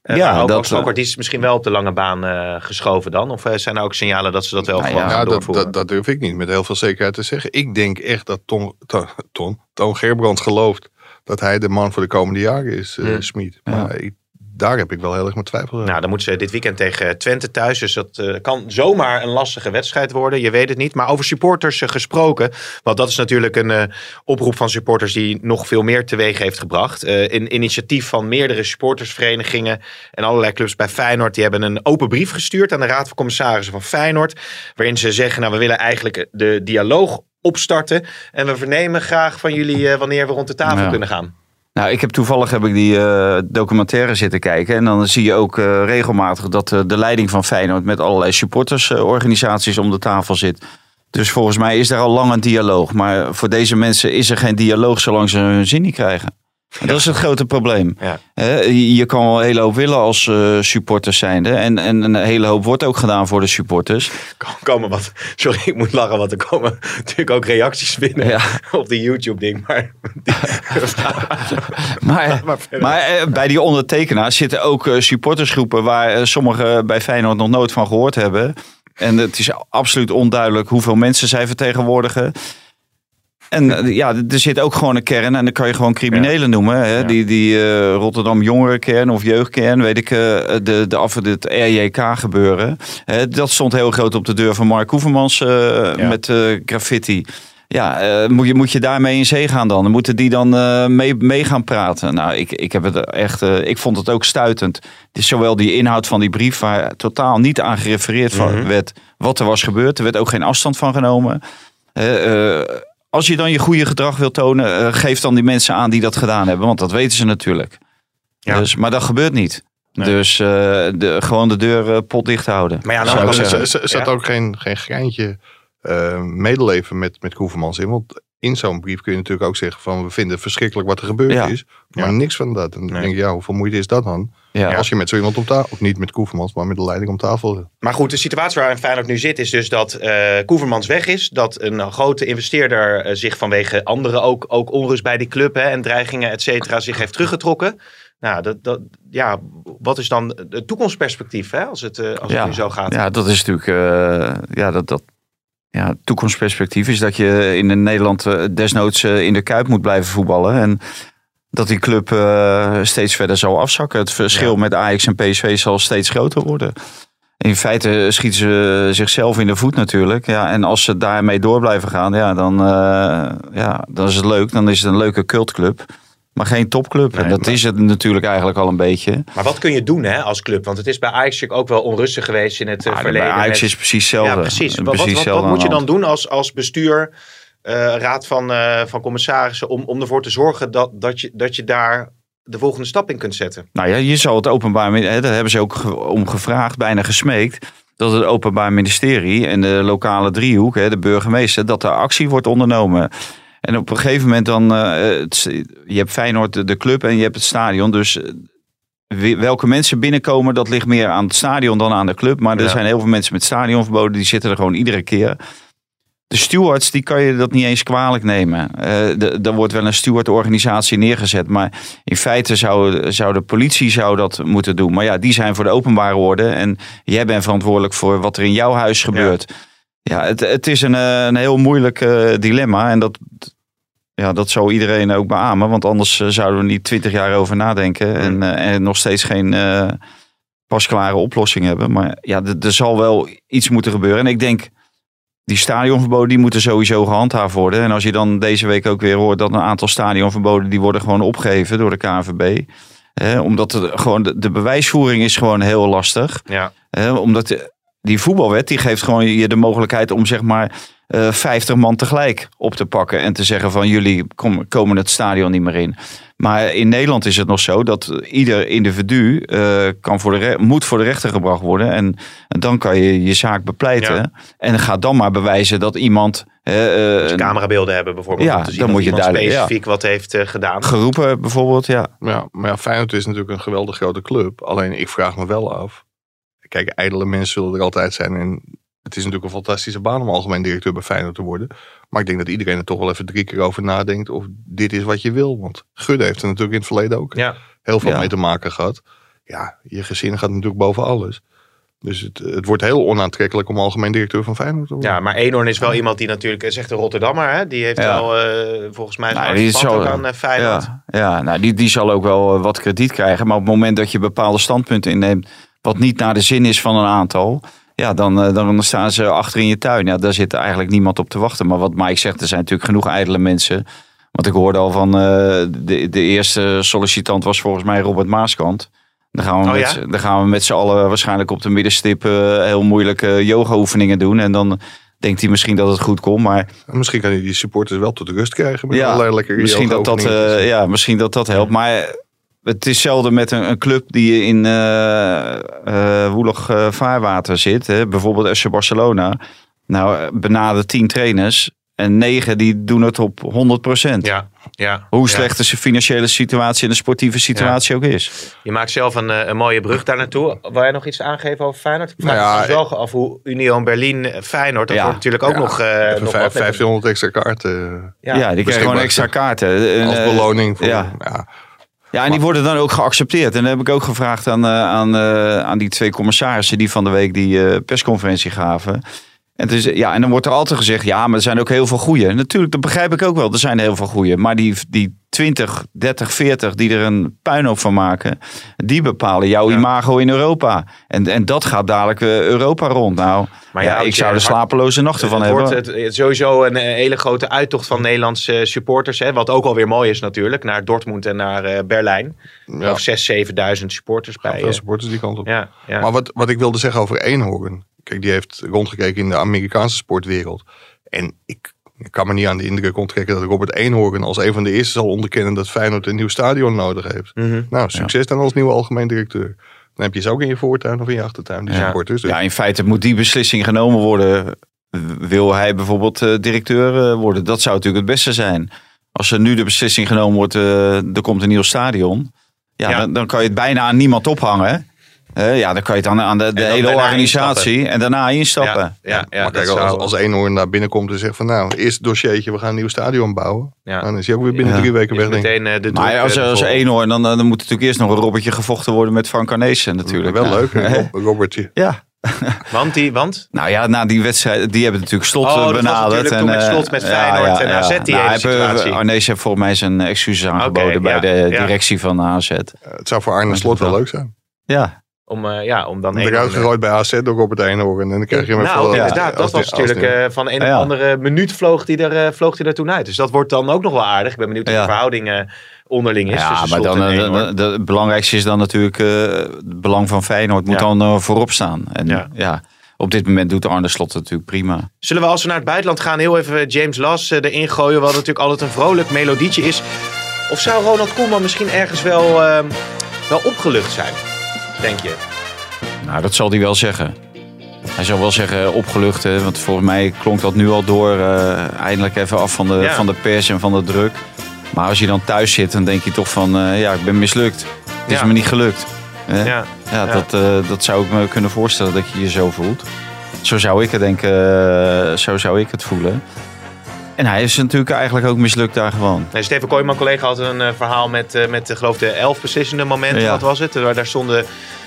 Eh, Ja, ook, dat, ook, eh, is misschien wel op de lange baan eh, geschoven dan? Of zijn er ook signalen dat ze dat wel Nou gewoon ja, gaan Ja, dat, dat, dat durf ik niet met heel veel zekerheid te zeggen. Ik denk echt dat Ton, Ton, Gerbrandt gelooft dat hij de man voor de komende jaren is, Hmm. Smit. Ja. Maar ik, daar heb ik wel heel erg mijn twijfel aan. Nou, dan moeten ze dit weekend tegen Twente thuis. Dus dat eh, kan zomaar een lastige wedstrijd worden. Je weet het niet. Maar over supporters eh, gesproken. Want dat is natuurlijk een eh, oproep van supporters die nog veel meer teweeg heeft gebracht. Eh een initiatief van meerdere supportersverenigingen en allerlei clubs bij Feyenoord. Die hebben een open brief gestuurd aan de Raad van Commissarissen van Feyenoord. Waarin ze zeggen, nou we willen eigenlijk de dialoog opstarten. En we vernemen graag van jullie eh, wanneer we rond de tafel Ja. kunnen gaan. Nou, ik heb toevallig heb ik die eh, documentaire zitten kijken. En dan zie je ook eh, regelmatig dat eh, de leiding van Feyenoord met allerlei supportersorganisaties om de tafel zit. Dus volgens mij is daar al lang een dialoog. Maar voor deze mensen is er geen dialoog zolang ze hun zin niet krijgen. Dat is het grote probleem. Ja. Je kan wel een hele hoop willen als eh, supporters zijnde. En, en een hele hoop wordt ook gedaan voor de supporters. Ko- komen wat. Sorry, ik moet lachen, want er komen natuurlijk ook reacties binnen Ja. op die YouTube-ding. Maar die, Maar, maar verder. maar eh, bij die ondertekenaars zitten ook eh, supportersgroepen waar sommigen bij Feyenoord nog nooit van gehoord hebben. En het is absoluut onduidelijk hoeveel mensen zij vertegenwoordigen. En eh, ja, er zit ook gewoon een kern en dan kan je gewoon criminelen noemen. Hè? Ja. Die, die eh, Rotterdam jongerenkern of jeugdkern, weet ik, eh, de, de af het RJK gebeuren. Dat stond heel groot op de deur van Mark Hoevermans Ja. met graffiti. Ja, moet, je, moet je daarmee in zee gaan dan? Moeten die dan mee, mee gaan praten? Nou, ik, ik, heb het echt, ik vond het ook stuitend. Is zowel die inhoud van die brief, waar totaal niet aan gerefereerd Mhm. werd wat er was gebeurd. Er werd ook geen afstand van genomen. Als je dan je goede gedrag wil tonen, eh, geef dan die mensen aan die dat gedaan hebben. Want dat weten ze natuurlijk. Ja. Dus, maar dat gebeurt niet. Nee. Dus eh, de, gewoon de deur eh, potdicht houden. Maar ja, nou, dan- er zat- ook geen, geen greintje eh, medeleven met, met Koevermans in. Want in zo'n brief kun je natuurlijk ook zeggen van... we vinden het verschrikkelijk wat er gebeurd Ja. is. Maar Ja. niks van dat. Dan Nee. denk je, ja, hoeveel moeite is dat dan? Ja. Als je met zo iemand op tafel... of niet met Koevermans, maar met de leiding om tafel zit. Maar goed, de situatie waarin Feyenoord nu zit is dus dat eh Koevermans weg is. Dat een grote investeerder eh, zich vanwege andere ook, ook onrust bij die club hè, en dreigingen et cetera zich heeft teruggetrokken. Nou, dat, dat, ja, wat is dan het toekomstperspectief hè, als het, eh, als het nu zo gaat? Ja, dat is natuurlijk. eh, ja, dat, dat, ja, toekomstperspectief is dat je in Nederland desnoods in de kuip moet blijven voetballen. En dat die club eh, steeds verder zal afzakken. Het verschil Ja. met Ajax en PSV zal steeds groter worden. In feite schieten ze zichzelf in de voet natuurlijk. Ja, en als ze daarmee door blijven gaan, ja, dan, eh, ja, dan is het leuk. Dan is het een leuke cultclub. Maar geen topclub. Nee, en dat maar- is het natuurlijk eigenlijk al een beetje. Maar wat kun je doen hè, als club? Want het is bij Ajax ook wel onrustig geweest in het eh, Maar verleden. bij Ajax met- is precies hetzelfde. Ja, precies. Wat, Precies wat, wat, moet je dan doen als, als bestuur, eh, raad van, eh, van commissarissen, om, om ervoor te zorgen dat, dat, je, dat je daar de volgende stap in kunt zetten? Nou ja, je zal het openbaar, hè, daar hebben ze ook om gevraagd, bijna gesmeekt, dat het openbaar ministerie en de lokale driehoek, hè, de burgemeester, dat er actie wordt ondernomen. En op een gegeven moment dan, eh, je hebt Feyenoord, de, club en je hebt het stadion, dus eh, welke mensen binnenkomen, dat ligt meer aan het stadion dan aan de club. Maar er Ja. zijn heel veel mensen met stadionverboden, die zitten er gewoon iedere keer. De stewards, die kan je dat niet eens kwalijk nemen. De- er wordt wel een stewardorganisatie neergezet, maar in feite zou, zou de politie zou dat moeten doen. Maar ja, die zijn voor de openbare orde en jij bent verantwoordelijk voor wat er in jouw huis gebeurt. Ja, het, het is een, eh, een heel moeilijk eh, dilemma en dat, ja, dat zou iedereen ook beamen, want anders zouden we niet twintig jaar over nadenken en, en nog steeds geen pasklare oplossing hebben. Maar ja, er zal wel iets moeten gebeuren. En ik denk, die stadionverboden die moeten sowieso gehandhaafd worden. En als je dan deze week ook weer hoort dat een aantal stadionverboden die worden gewoon opgegeven door de KNVB. Hè, omdat het gewoon de, de bewijsvoering is gewoon heel lastig. Ja. Hè, omdat die voetbalwet die geeft gewoon je de mogelijkheid om zeg maar eh 50 man tegelijk op te pakken. En te zeggen van jullie kom, komen het stadion niet meer in. Maar in Nederland is het nog zo dat ieder individu eh, kan voor de moet voor de rechter gebracht worden. En, en dan kan je je zaak bepleiten. Ja. En ga dan maar bewijzen dat iemand eh, eh, Als je camerabeelden hebben bijvoorbeeld. Ja, om te zien dan moet je duidelijk- ja. specifiek wat heeft eh, gedaan. geroepen bijvoorbeeld. Ja. Ja, maar ja, Feyenoord is natuurlijk een geweldig grote club. Alleen ik vraag me wel af. Kijk, ijdele mensen zullen er altijd zijn. En het is natuurlijk een fantastische baan om algemeen directeur bij Feyenoord te worden. Maar ik denk dat iedereen er toch wel even drie keer over nadenkt of dit is wat je wil. Want Gudde heeft er natuurlijk in het verleden ook Ja. heel veel Ja. mee te maken gehad. Ja, je gezin gaat natuurlijk boven alles. Dus het, het wordt heel onaantrekkelijk om algemeen directeur van Feyenoord te worden. Ja, maar Eenhoorn is wel iemand die natuurlijk, is echt een Rotterdammer. Hè? Die heeft Ja. wel eh, volgens mij Nou, zo'n die is ook zo- aan eh, Feyenoord. Ja, ja nou, die, die zal ook wel eh, wat krediet krijgen. Maar op het moment dat je bepaalde standpunten inneemt. wat niet naar de zin is van een aantal. Ja, dan, eh, dan staan ze achter in je tuin. Ja, daar zit eigenlijk niemand op te wachten. Maar wat Mike zegt, er zijn natuurlijk genoeg ijdele mensen. Want ik hoorde al van. eh, de, de eerste sollicitant was volgens mij Robert Maaskant. Dan gaan we, Oh, met, ja? dan gaan we met z'n allen waarschijnlijk op de middenstip. eh, heel moeilijke yoga-oefeningen doen. En dan denkt hij misschien dat het goed komt. Maar En Misschien kan hij die supporters wel tot de rust krijgen. Met ja, allerlei lekkere misschien dat dat, ja, misschien dat dat helpt. Maar het is zelden met een, een club die in eh eh, woelig eh, vaarwater zit. Hè. Bijvoorbeeld FC Barcelona. Nou, benadert tien trainers. En negen die doen het op 100%. Ja, ja. Hoe ja. slecht de financiële situatie en de sportieve situatie ook is. Je maakt zelf een, eh, een mooie brug daar naartoe. Wil jij nog iets aangeven over Feyenoord? Ik vraag Nou ja, me wel af hoe Union Berlin Feyenoord, dat Ja. wordt natuurlijk ook Ja, nog, eh Even nog vijf- wat met- 1500 extra kaarten Ja, die krijgen gewoon extra kaarten. En, als beloning. Voor, ja. Ja. En die worden dan ook geaccepteerd. En dat heb ik ook gevraagd aan, eh, aan, eh, aan die twee commissarissen die van de week die eh, persconferentie gaven. En, is, ja, en dan wordt er altijd gezegd, ja, maar er zijn ook heel veel goeie. Natuurlijk, dat begrijp ik ook wel. Er zijn heel veel goeie. Maar die, die 20, 30, 40 die er een puinhoop van maken, die bepalen jouw Ja. imago in Europa. En, en dat gaat dadelijk eh, Europa rond. Nou, Maar ja, ja, ik zou er slapeloze nachten van hebben. wordt het, sowieso een eh, hele grote uittocht van Nederlandse supporters. Hè, wat ook alweer mooi is natuurlijk. Naar Dortmund en naar eh, Berlijn. Ja. Of 6.000, 7.000 supporters bij. veel supporters die kant op. ja, ja. Maar wat, wat ik wilde zeggen over Eenhoorn. Kijk, die heeft rondgekeken in de Amerikaanse sportwereld. En ik, kan me niet aan de indruk onttrekken dat Robert Eenhoorn als een van de eerste zal onderkennen dat Feyenoord een nieuw stadion nodig heeft. Mhm. Nou, succes dan als nieuwe algemeen directeur. Dan heb je ze ook in je voortuin of in je achtertuin, die Ja. supporters. Dus Ja, in feite moet die beslissing genomen worden. Wil hij bijvoorbeeld eh, directeur eh, worden? Dat zou natuurlijk het beste zijn. Als er nu de beslissing genomen wordt, eh, er komt een nieuw stadion. Ja, Ja. Dan, dan kan je het bijna aan niemand ophangen. Eh, ja, dan kan je het aan, aan de, hele organisatie en daarna instappen. ja, ja, ja, maar kijk, als, als Eenhoorn daar binnenkomt en zegt van nou, eerst dossiertje, we gaan een nieuw stadion bouwen. Ja. Dan is hij ook weer binnen Ja. drie weken weg, meteen eh, de Maar als, eh, als dan, dan moet natuurlijk eerst nog een robbertje gevochten worden met Frank Arnezen natuurlijk. Wel Nou, leuk, hè? Rob- Robertje. Ja. Want die, want? Nou ja, na die wedstrijd, die hebben natuurlijk slot Oh, eh, benaderd. met eh, Slot met Feyenoord en AZ die hele hij heeft, eh, situatie. Arnees heeft volgens mij zijn excuses aangeboden bij ja, de ja. directie van AZ. Het zou voor Arne Slot wel leuk zijn. Ja, Om, eh, ja, om dan Eruit gegooid bij AZ door Robert Eenhoorn. En dan krijg je hem Nou, even- inderdaad, als dat was als natuurlijk eh, van een of Ja. andere minuut vloog hij er, eh, vloog hij er toen uit. Dus dat wordt dan ook nog wel aardig. Ik ben benieuwd hoe Ja. de verhouding eh, onderling is. ja tussen maar dan, eh, het belangrijkste is dan natuurlijk eh, het belang van Feyenoord moet Ja. dan eh, voorop staan. En Ja. ja. op dit moment doet Arne Slot natuurlijk prima. Zullen we als we naar het buitenland gaan heel even James Las eh, erin gooien. Wat natuurlijk altijd een vrolijk melodietje is. Of zou Ronald Koeman misschien ergens wel, eh, wel opgelucht zijn? Denk je? Nou, dat zal hij wel zeggen. Hij zal wel zeggen opgelucht, hè, want volgens mij klonk dat nu al door. eh, eindelijk even af van de, Ja. van de pers en van de druk. Maar als je dan thuis zit, dan denk je toch van, eh, ja, ik ben mislukt. Het is me niet gelukt. Hè? Ja. Ja. Dat, eh, dat zou ik me kunnen voorstellen dat je je zo voelt. Zo zou ik het denken, zo zou ik het voelen. En hij is natuurlijk eigenlijk ook mislukt daar gewoon. Nee, Steven Kooijman, collega, had een eh, verhaal met, eh, met eh, geloof de elf beslissende momenten. Ja. Wat was het? Waar- Daar stonden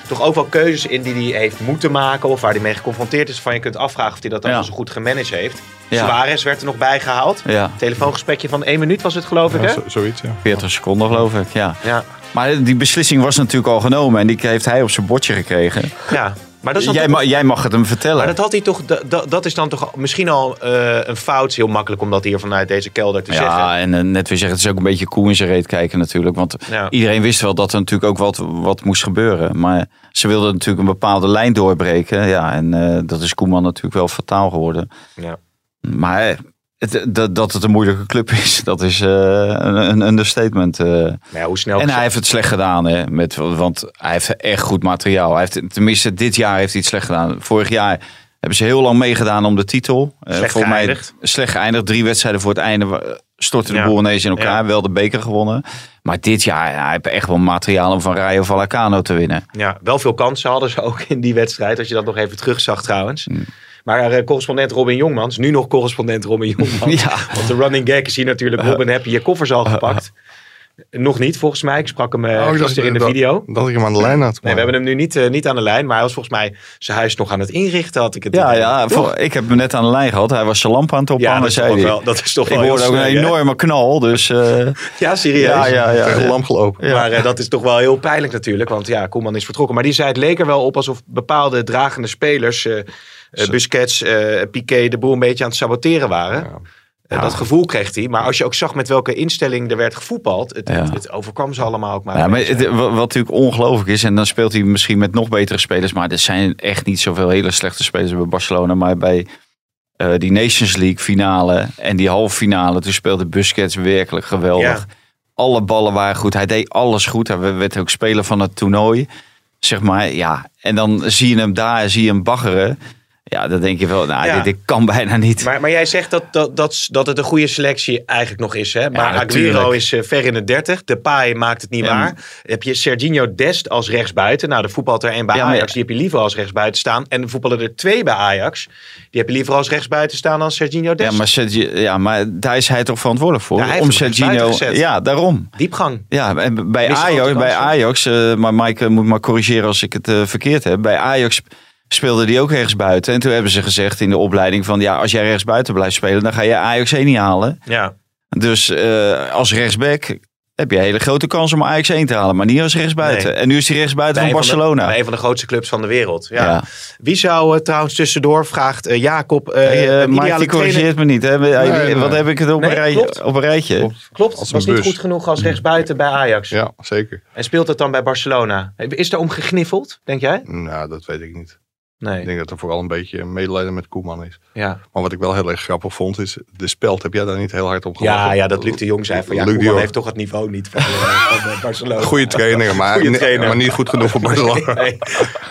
toch ook wel keuzes in die hij heeft moeten maken. Of waar hij mee geconfronteerd is. Van je kunt afvragen of hij dat dan Ja. zo goed gemanaged heeft. Ja. Suarez werd er nog bij gehaald. Ja, Telefoongesprekje van één minuut was het geloof ik hè? zo- zoiets, ja. 40 seconden geloof ik, ja. Ja. Maar die beslissing was natuurlijk al genomen en die heeft hij op zijn bordje gekregen. ja. Maar dat is Jij, toch- jij mag het hem vertellen. Maar dat had hij toch, dat, is dan toch misschien al eh, een fout. Heel makkelijk om dat hier vanuit deze kelder te zeggen. Ja, en eh, net weer zeggen, het is ook een beetje koe in zijn reet kijken natuurlijk. Want Ja. iedereen wist wel dat er natuurlijk ook wat, wat moest gebeuren. Maar ze wilden natuurlijk een bepaalde lijn doorbreken. Ja, en eh, dat is Koeman natuurlijk wel fataal geworden. Ja. Maar het, dat, dat het een moeilijke club is, dat is eh, een, een understatement. eh. Ja, hoe snel... En hij heeft het slecht gedaan, hè, met, want hij heeft echt goed materiaal. Hij heeft, tenminste, dit jaar heeft hij het slecht gedaan. Vorig jaar hebben ze heel lang meegedaan om de titel. Eh, Slecht volgens mij geëindigd. slecht geëindigd. Drie wedstrijden voor het einde stortte de Ja. boel ineens in elkaar. Ja. Wel de beker gewonnen. Maar dit jaar, ja, hij heeft echt wel materiaal om van Rayo Vallecano te winnen. Ja, wel veel kansen hadden ze ook in die wedstrijd. Als je dat nog even terugzag trouwens. Mm. Maar eh, correspondent Robin Jongmans, nu nog correspondent Robin Jongmans. Ja. Want de running gag is hier natuurlijk, Robin, heb je je koffers al gepakt? Nog niet, volgens mij. Ik sprak hem eh, Oh, gisteren in de dat- video. Dat ik hem aan de lijn had. Nee, we hebben hem nu niet, eh, niet aan de lijn, maar hij was volgens mij zijn huis nog aan het inrichten, had ik het Ja, idee. ja voor- ik heb hem net aan de lijn gehad. Hij was zijn lamp aan het ja ophangen, dat, is toch zei wel, dat is toch Ik wel heel hoorde ook een enorme knal, dus... eh, Ja, serieus. ja, ja, ja. lamp gelopen. Maar dat is toch wel heel pijnlijk natuurlijk. Want ja, Koeman is vertrokken. Maar die zei het leek er wel op alsof bepaalde dragende spelers... Busquets, eh Piqué, de boel een beetje aan het saboteren waren. Ja. Eh, Dat gevoel kreeg hij. Maar als je ook zag met welke instelling er werd gevoetbald... Het, Ja. het, het overkwam ze allemaal ook maar. Ja, maar het- wat natuurlijk ongelooflijk is, en dan speelt hij misschien met nog betere spelers, maar er zijn echt niet zoveel hele slechte spelers bij Barcelona. Maar bij eh, die Nations League finale en die halve finale, toen speelde Busquets werkelijk geweldig. Alle ballen waren goed, hij deed alles goed. Hij werd ook speler van het toernooi. Zeg maar, ja. En dan zie je hem daar, zie je hem baggeren. Ja, dan denk je wel, nou, Ja. dit, dit kan bijna niet. Maar, maar jij zegt dat, dat, dat, dat het een goede selectie eigenlijk nog is. Hè? Maar natuurlijk. Aguero is eh, ver in de 30. Depay maakt het niet Ja, waar. heb je Serginho Dest als rechtsbuiten. Nou, de voetbalt er één bij Ja, Ajax. Die heb je liever als rechtsbuiten staan. En de voetballen er twee bij Ajax. Die heb je liever als rechtsbuiten staan dan Serginho Dest. ja, maar Sergi- ja, maar daar is hij toch verantwoordelijk voor? Ja, Om Serginho. Ja, daarom. Diepgang. Ja, en bij Ajax, bij. Ajax eh, maar Mike moet maar corrigeren als ik het eh, verkeerd heb. Bij Ajax speelde die ook rechts buiten. En toen hebben ze gezegd in de opleiding van ja, als jij rechts buiten blijft spelen, dan ga je Ajax 1 niet halen. Ja. Dus eh, als rechtsback heb je een hele grote kans om Ajax 1 te halen, maar niet als rechtsbuiten. Nee. En nu is hij rechtsbuiten Bij van de- Barcelona. bij een van de grootste clubs van de wereld. Ja. Ja. Wie zou eh, trouwens tussendoor, vraagt eh, Jacob, eh Hey, die trainer... corrigeert me niet. Hè? Nee. Wat heb ik het op, Nee, een, rij, klopt. op een rijtje? Klopt. Klopt, Als was niet goed genoeg als rechtsbuiten bij Ajax. Ja, zeker. En speelt het dan bij Barcelona? Is er om gegniffeld, denk jij? Nou, dat weet ik niet. Ik Nee. denk dat er vooral een beetje medelijden met Koeman is. Ja. Maar wat ik wel heel erg grappig vond is, de speld, heb jij daar niet heel hard op gelachen? Ja, ja, dat Luc de Jong zei van ja, Luc de Koeman Jong. heeft toch het niveau niet van, eh, van eh, Barcelona. Goede trainer, maar, Goeie ni- trainer. maar niet goed genoeg voor Barcelona. Nee.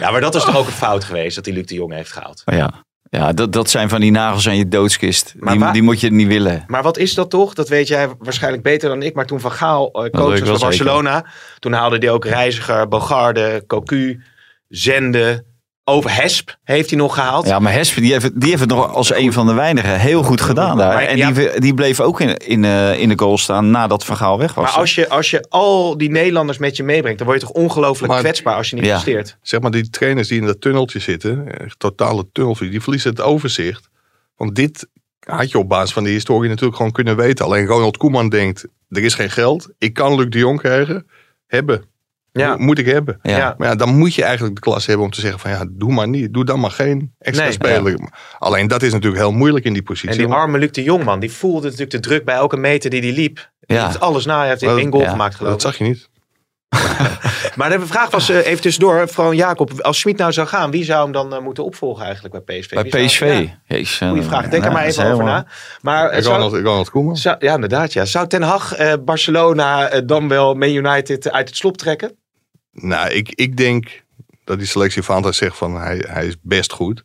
Ja, maar dat is toch ook een fout geweest dat hij Luc de Jong heeft gehaald. Ja, ja dat, dat zijn van die nagels aan je doodskist. Maar Die, waar- die moet je niet willen. Maar wat is dat toch? Dat weet jij waarschijnlijk beter dan ik. Maar toen Van Gaal eh, coach ik was bij Barcelona, toen haalde hij ook Reiziger, Bogarde, Cocu, Zende, over Hesp heeft hij nog gehaald. Ja, maar Hesp die heeft, die heeft het nog als een van de weinigen heel goed gedaan daar. En ja- die, die bleef ook in, in, eh, in de goal staan nadat Van Gaal weg was. Maar als je, als je al die Nederlanders met je meebrengt, dan word je toch ongelooflijk Maar- kwetsbaar als je niet Ja. presteert. Zeg maar, die trainers die in dat tunneltje zitten, echt totale tunnelvisie, die verliezen het overzicht. Want dit had je op basis van die historie natuurlijk gewoon kunnen weten. Alleen Ronald Koeman denkt, er is geen geld, ik kan Luc de Jong krijgen. Hebben. Ja. Mo- Moet ik hebben. ja. Maar ja, dan moet je eigenlijk de klas hebben om te zeggen van ja, doe maar niet. Doe dan maar geen extra Nee. speler. Alleen dat is natuurlijk heel moeilijk in die positie. En die arme Luc de Jong, man, die voelde natuurlijk de druk bij elke meter die hij liep. Die Ja. heeft alles na. Hij heeft Wel, één goal ja. gemaakt, geloof dat ik. zag je niet. Maar de vraag was eh, even tussendoor, van Jacob, als Schmid nou zou gaan, wie zou hem dan eh, moeten opvolgen eigenlijk bij PSV? Bij Wie zou- PSV. Ja, Jezus, eh, goeie vraag. Denk ja, er maar dat even over na. Maar zou, Ronald, Koeman. zou- ja, inderdaad. Ja. Zou Ten Hag eh, Barcelona dan wel Man United uit het slop trekken? Nou, ik, ik denk dat die selectie van Aantal zegt van hij, hij is best goed.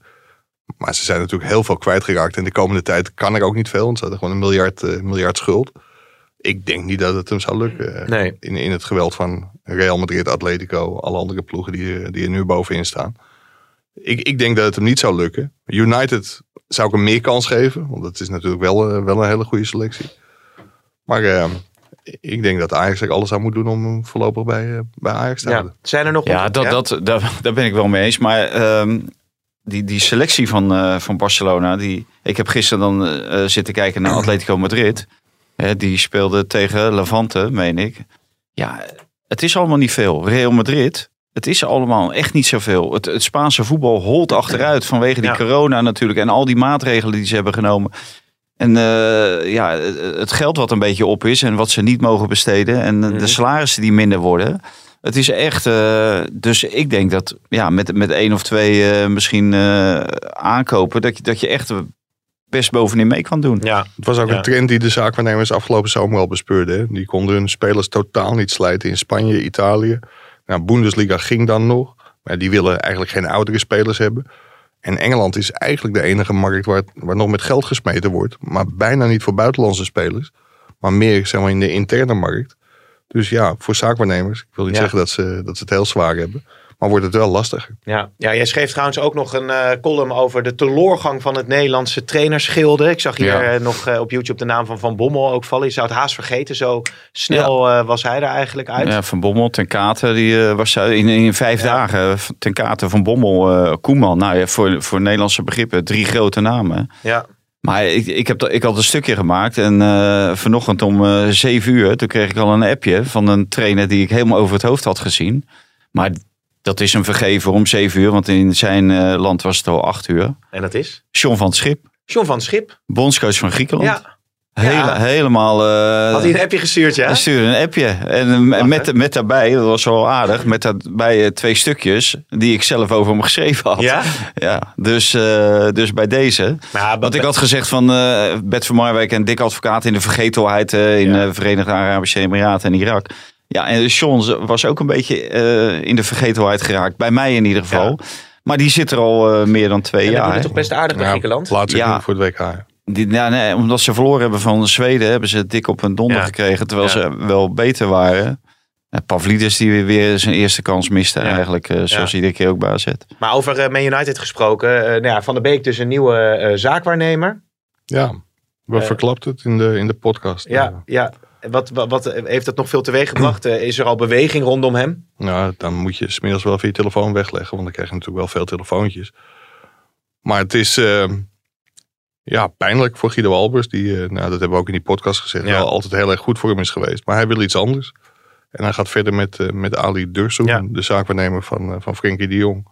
Maar ze zijn natuurlijk heel veel kwijtgeraakt. En de komende tijd kan er ook niet veel. Want ze hadden gewoon een miljard, eh, miljard schuld. Ik denk niet dat het hem zou lukken. eh, Nee. In, in het geweld van Real Madrid, Atletico. Alle andere ploegen die, er- die er nu bovenin staan. Ik, ik denk dat het hem niet zou lukken. United zou ik hem meer kans geven. Want dat is natuurlijk wel, eh, wel een hele goede selectie. Maar eh, ik denk dat Ajax er alles aan moet doen om hem voorlopig bij, eh, bij Ajax te Ja. houden. Zijn er nog... Ja, dat, Dat, daar, daar ben ik wel mee eens. Maar ehm, die, die selectie van, eh, van Barcelona. Die, ik heb gisteren dan eh, zitten kijken naar Atletico Madrid. Hè, die speelde tegen Levante, meen ik. Ja, het is allemaal niet veel. Real Madrid, het is allemaal echt niet zoveel. Het, het Spaanse voetbal holt achteruit vanwege die Ja. corona natuurlijk. En al die maatregelen die ze hebben genomen. En eh, ja, het geld wat een beetje op is en wat ze niet mogen besteden. En Mhm. de salarissen die minder worden. Het is echt. eh, dus ik denk dat ja, met, met één of twee eh, misschien eh, aankopen. Dat je, dat je echt best bovenin mee kan doen. Ja, Het was ook Ja. een trend die de zaakwaarnemers afgelopen zomer al bespeurden. hè. Die konden hun spelers totaal niet slijten in Spanje, Italië. Nou, Bundesliga ging dan nog. Maar die willen eigenlijk geen oudere spelers hebben. En Engeland is eigenlijk de enige markt waar, waar nog met geld gesmeten wordt. Maar bijna niet voor buitenlandse spelers. Maar meer zeg maar, in de interne markt. Dus ja, voor zaakwaarnemers. Ik wil niet Ja. zeggen dat ze, dat ze het heel zwaar hebben. Maar wordt het wel lastiger. Ja, ja, jij schreef trouwens ook nog een eh, column over de teleurgang van het Nederlandse trainersgilde. Ik zag hier Ja. eh, nog eh, op YouTube de naam van Van Bommel ook vallen. Je zou het haast vergeten, zo snel was hij er eigenlijk uit. Ja, van Bommel, Ten Katen, die was in, in vijf dagen. Ten Katen, Van Bommel, Koeman. Nou ja, voor, voor Nederlandse begrippen drie grote namen. Ja. Maar ik, ik, heb, ik had een stukje gemaakt en vanochtend om zeven uur, toen kreeg ik al een appje van een trainer die ik helemaal over het hoofd had gezien. Maar dat is hem vergeven om zeven uur, want in zijn eh, land was het al acht uur. En dat is? John van Schip, John van Schip. bondscoach van Griekenland. Ja. Hele, Ja. Helemaal... eh, Had hij een appje gestuurd, ja? hij stuurde een appje. En eh, met, met daarbij, dat was wel aardig, met daarbij twee stukjes die ik zelf over hem geschreven had. Ja? Ja, dus, dus bij deze. Maar Want ik had gezegd van eh Bert van Marwijk en Dick Advocaat in de vergetelheid in de Verenigde Arabische Emiraten en Irak. Ja, en Sean was ook een beetje eh, in de vergetelheid geraakt. Bij mij in ieder geval. Maar die zit er al eh, meer dan twee En dat jaar. doet het hè. toch best aardig bij Griekenland? laat zich Ja. voor het WK. ja. Die, ja, nee, omdat ze verloren hebben van Zweden, hebben ze dik op hun donder Ja. gekregen. Terwijl Ja. ze wel beter waren. Ja, Pavlidis die weer- weer zijn eerste kans miste Ja. eigenlijk. eh, zoals Ja. iedere keer ook bij AZ. Maar over eh, Man United gesproken. eh, nou ja, Van der Beek dus een nieuwe eh, zaakwaarnemer. Ja, we verklapt het in de, in de podcast. Ja, ja. Wat, wat, wat heeft dat nog veel teweeg gebracht? Eh, is er al beweging rondom hem? Nou, dan moet je smiddags wel even je telefoon wegleggen, want dan krijg je natuurlijk wel veel telefoontjes. Maar het is eh, ja, pijnlijk voor Guido Albers, die, eh, nou, dat hebben we ook in die podcast gezegd, Ja. wel altijd heel erg goed voor hem is geweest. Maar hij wil iets anders. En hij gaat verder met, eh, met Ali Ja. de zaakwaarnemer van, eh, van Frenkie de Jong.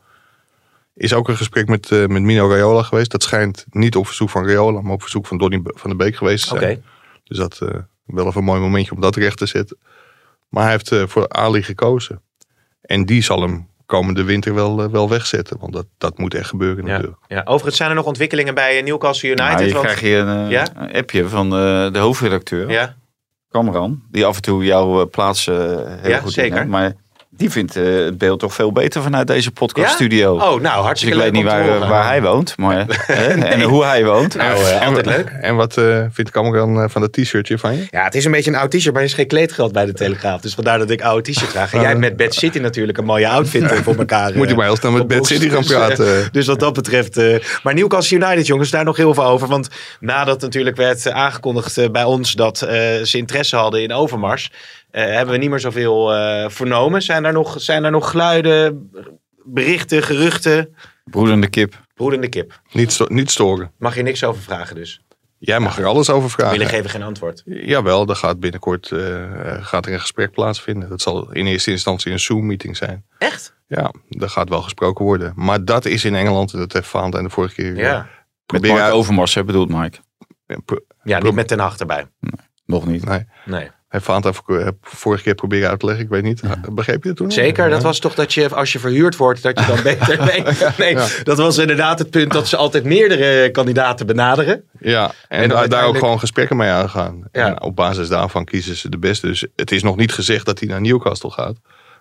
Is ook een gesprek met, eh, met Mino Raiola geweest. Dat schijnt niet op verzoek van Raiola, maar op verzoek van Donny van der Beek geweest te zijn. Dus dat eh wel even een mooi momentje om dat recht te zetten. Maar hij heeft eh, voor Ali gekozen. En die zal hem komende winter wel, eh, wel wegzetten. Want dat, dat moet echt gebeuren Ja. natuurlijk. ja. Overigens zijn er nog ontwikkelingen bij eh, Newcastle United. Nou, je want- krijgt hier een, Ja? een appje van eh, de hoofdredacteur. ja, Cameron, die af en toe jouw eh, plaats eh, heel Ja, goed zeker. inneemt. Maar die vindt eh, het beeld toch veel beter vanuit deze podcaststudio. Oh, nou, dus hartstikke ik weet leuk niet om te waar, horen. waar hij woont maar, hè, en hoe hij woont. Nou, eh, en, altijd leuk. En wat eh, vindt eh, van dat t-shirtje van je? Ja, het is een beetje een oud t-shirt, maar er is geen kleedgeld bij de Telegraaf. Dus vandaar dat ik oude t-shirt draag. En jij hebt met Bad City natuurlijk een mooie outfit eh, voor elkaar. Moet je eh, maar heel snel met Bad. City gaan Dus, eh, praten. Dus wat dat betreft. eh, maar Newcastle United, jongens, daar nog heel veel over. Want nadat natuurlijk werd eh, aangekondigd eh, bij ons dat eh, ze interesse hadden in Overmars. Eh, hebben we niet meer zoveel eh, vernomen. Zijn er, nog, zijn er nog geluiden, berichten, geruchten? Broedende kip. Broedende kip. Niet, sto- niet storen. Mag je niks over vragen dus? Jij mag er alles over vragen. geven geen antwoord. Jawel, er gaat binnenkort eh, gaat er een gesprek plaatsvinden. Dat zal in eerste instantie een Zoom-meeting zijn. Echt? Ja, daar gaat wel gesproken worden. Maar dat is in Engeland, dat heeft Vaant en de vorige keer... Ja. Met probeer Mark uit- Overmars, hè, bedoelt Mike. Ja, niet met ten Hag erbij. Nog niet. Nee, Nee. Heeft even eh, vorige keer proberen uit te leggen. Ik weet niet, begreep je het toen? Zeker, dat was toch dat je als je verhuurd wordt, dat je dan beter. Nee, nee Ja. dat was inderdaad het punt dat ze altijd meerdere kandidaten benaderen. Ja, en, daar, ook gewoon gesprekken mee aangaan. Ja. En op basis daarvan kiezen ze de beste. Dus het is nog niet gezegd dat hij naar Newcastle gaat.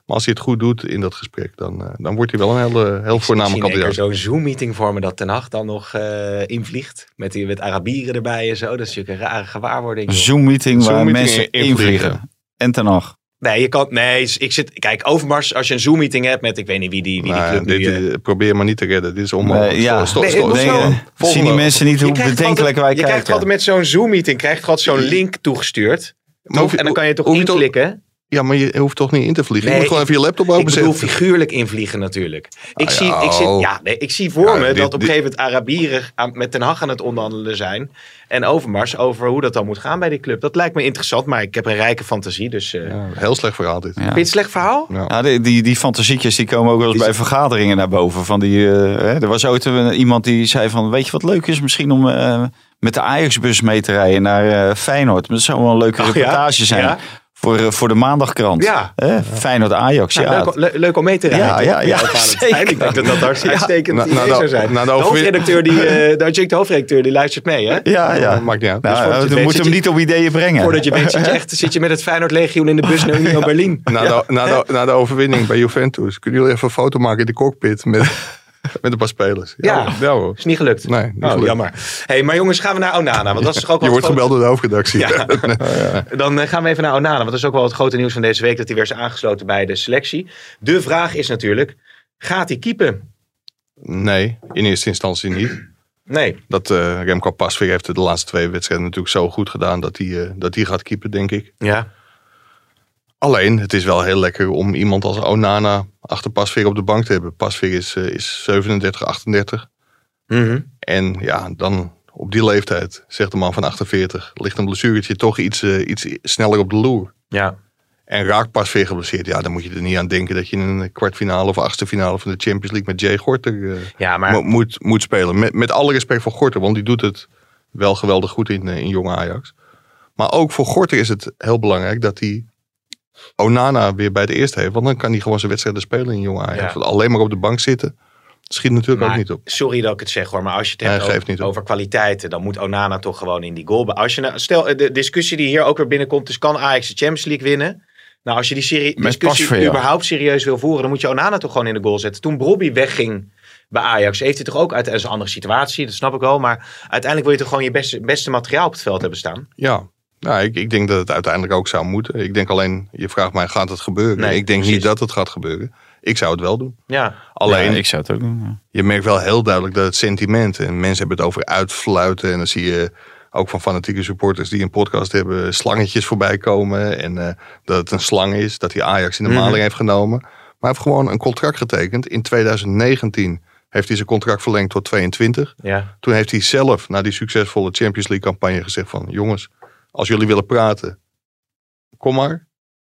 Maar als hij het goed doet in dat gesprek, dan, eh, dan wordt hij wel een hele, heel voorname kandidaat. zo'n Zoom-meeting vormen dat Ten Hag dan nog eh, invliegt. Met, die, met Arabieren erbij en zo. Dat is natuurlijk een rare gewaarwording. Zoom-meeting waar mensen invliegen. invliegen. En ten acht. Nee, je kan. Nee, ik zit. Kijk, Overmars, als je een Zoom-meeting hebt met. Ik weet niet wie die, wie die Nou, club dit, eh, probeer maar niet te redden. Dit is onmogelijk. Ja. Stop, Nee, stop, Nee, zien die mensen niet je hoe krijgt bedenkelijk altijd- wij Je krijgt kijken? altijd met zo'n Zoom-meeting krijgt altijd zo'n link toegestuurd. Je- en dan kan je je toch- inklikken. Ja, maar je hoeft toch niet in te vliegen? Nee, je moet gewoon ik- even je laptop Ik bedoel openzetten. figuurlijk invliegen natuurlijk. Ik, Ah, zie, ja, ik, zie, oh. ja, nee, ik zie voor Ja, me dit- dat op een gegeven moment Arabieren aan- met Den Haag aan het onderhandelen zijn. En Overmars over hoe dat dan moet gaan bij die club. Dat lijkt me interessant, maar ik heb een rijke fantasie. Dus eh Ja, heel slecht verhaal dit. Ja. vind je het een slecht verhaal? Ja. Ja, die, die, die fantasietjes die komen ook wel eens bij vergaderingen naar boven. Van die, eh, hè, er was ooit een- iemand die zei van, weet je wat leuk is misschien om eh, met de Ajax-bus mee te rijden naar eh, Feyenoord. Dat zou wel een leuke Oh, ja? reportage zijn. Voor, eh, voor de maandagkrant. Ja. Feyenoord Ajax. Nou, ja, leuk, le- leuk om mee te rijden. Ja, ja, ja. Ik denk dat dat Ja. uitstekend Na- idee de- zou zijn. na de hoofdredacteur, die, eh, de hoofdredacteur, die luistert mee, hè? ja, ja. Maakt niet uit. Nou, Dus we weet moeten hem niet op ideeën brengen. Voordat je weet, zit je, echt, zit je met het Feyenoord Legioen in de bus naar Union Berlin. Na, de, na, de, na de overwinning bij Juventus. Kunnen jullie even een foto maken in de cockpit met, met een paar spelers? Ja. ja hoor. Is niet gelukt. Nee, niet oh, gelukt. jammer. Hey, maar jongens, gaan we naar Onana. Want dat is toch ook wel Je wordt grote- gebeld door de hoofdredactie. Ja. Dan eh, gaan we even naar Onana. Want dat is ook wel het grote nieuws van deze week. Dat hij weer is aangesloten bij de selectie. De vraag is natuurlijk, gaat hij keepen? Nee, in eerste instantie niet. Nee. Dat eh, Remco Pasveer heeft de laatste twee wedstrijden natuurlijk zo goed gedaan dat hij, eh, dat hij gaat keepen, denk ik. Ja. Alleen, het is wel heel lekker om iemand als Onana achter Pasveer op de bank te hebben. Pasveer is, eh, is 37, 38. Mhm. En ja, dan op die leeftijd, zegt de man van 48, ligt een blessuretje toch iets, eh, iets sneller op de loer. Ja. En raakt Pasveer geblesseerd, ja, dan moet je er niet aan denken dat je in een kwartfinale of achtste finale van de Champions League met Jay Gorter eh, Ja, maar mo- moet, moet spelen. Met, met alle respect voor Gorter, want die doet het wel geweldig goed in, in jonge Ajax. Maar ook voor Gorter is het heel belangrijk dat hij Onana weer bij de eerste heeft. Want dan kan hij gewoon zijn wedstrijden spelen in jonge Ajax. Ja. Alleen maar op de bank zitten, schiet natuurlijk Maar ook niet op. Sorry dat ik het zeg hoor, maar als je het Nee, hebt over, kwaliteiten, dan moet Onana toch gewoon in die goal. Als je nou, stel, eh, de discussie die hier ook weer binnenkomt, dus kan Ajax de Champions League winnen? Nou, als je die serie, discussie überhaupt serieus wil voeren, dan moet je Onana toch gewoon in de goal zetten. Toen Brobby wegging bij Ajax, heeft hij toch ook uit is een andere situatie, dat snap ik wel. Maar uiteindelijk wil je toch gewoon je beste, beste materiaal op het veld hebben staan. Ja, nou, ik, ik denk dat het uiteindelijk ook zou moeten. Ik denk alleen, je vraagt mij, gaat het gebeuren? Nee, ik denk precies. niet dat het gaat gebeuren. Ik zou het wel doen. Ja, Alleen, Ja, ik zou het ook doen. ja. je merkt wel heel duidelijk dat het sentiment... en mensen hebben het over uitfluiten... en dan zie je ook van fanatieke supporters die een podcast hebben... slangetjes voorbij komen en eh, dat het een slang is... dat hij Ajax in de Mhm. maling heeft genomen. Maar hij heeft gewoon een contract getekend. In 2019 heeft hij zijn contract verlengd tot 22. ja, Toen heeft hij zelf na die succesvolle Champions League campagne gezegd van... jongens, als jullie willen praten, kom maar.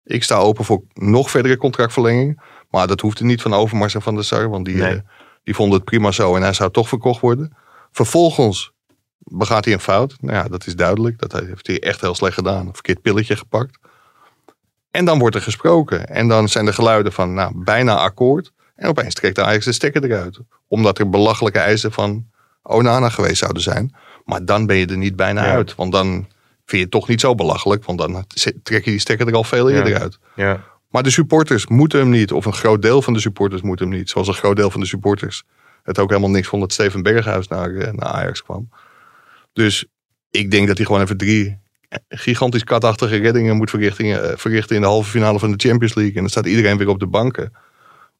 Ik sta open voor nog verdere contractverlenging. Maar dat hoefde niet van Overmars en Van der Sar. Want die, Nee. eh, die vonden het prima zo en hij zou toch verkocht worden. Vervolgens begaat hij een fout. Nou ja, dat is duidelijk. Dat heeft hij echt heel slecht gedaan. Een verkeerd pilletje gepakt. En dan wordt er gesproken. En dan zijn de geluiden van nou, bijna akkoord. En opeens trekt de Ajax de stekker eruit. Omdat er belachelijke eisen van Onana geweest zouden zijn. Maar dan ben je er niet bijna Ja. uit. Want dan vind je het toch niet zo belachelijk. Want dan trek je die stekker er al veel eerder Ja. uit. ja. Maar de supporters moeten hem niet. Of een groot deel van de supporters moet hem niet. Zoals een groot deel van de supporters het ook helemaal niks vond dat Steven Berghuis naar, eh, naar Ajax kwam. Dus ik denk dat hij gewoon even drie gigantisch katachtige reddingen moet verrichten, eh, verrichten in de halve finale van de Champions League. En dan staat iedereen weer op de banken.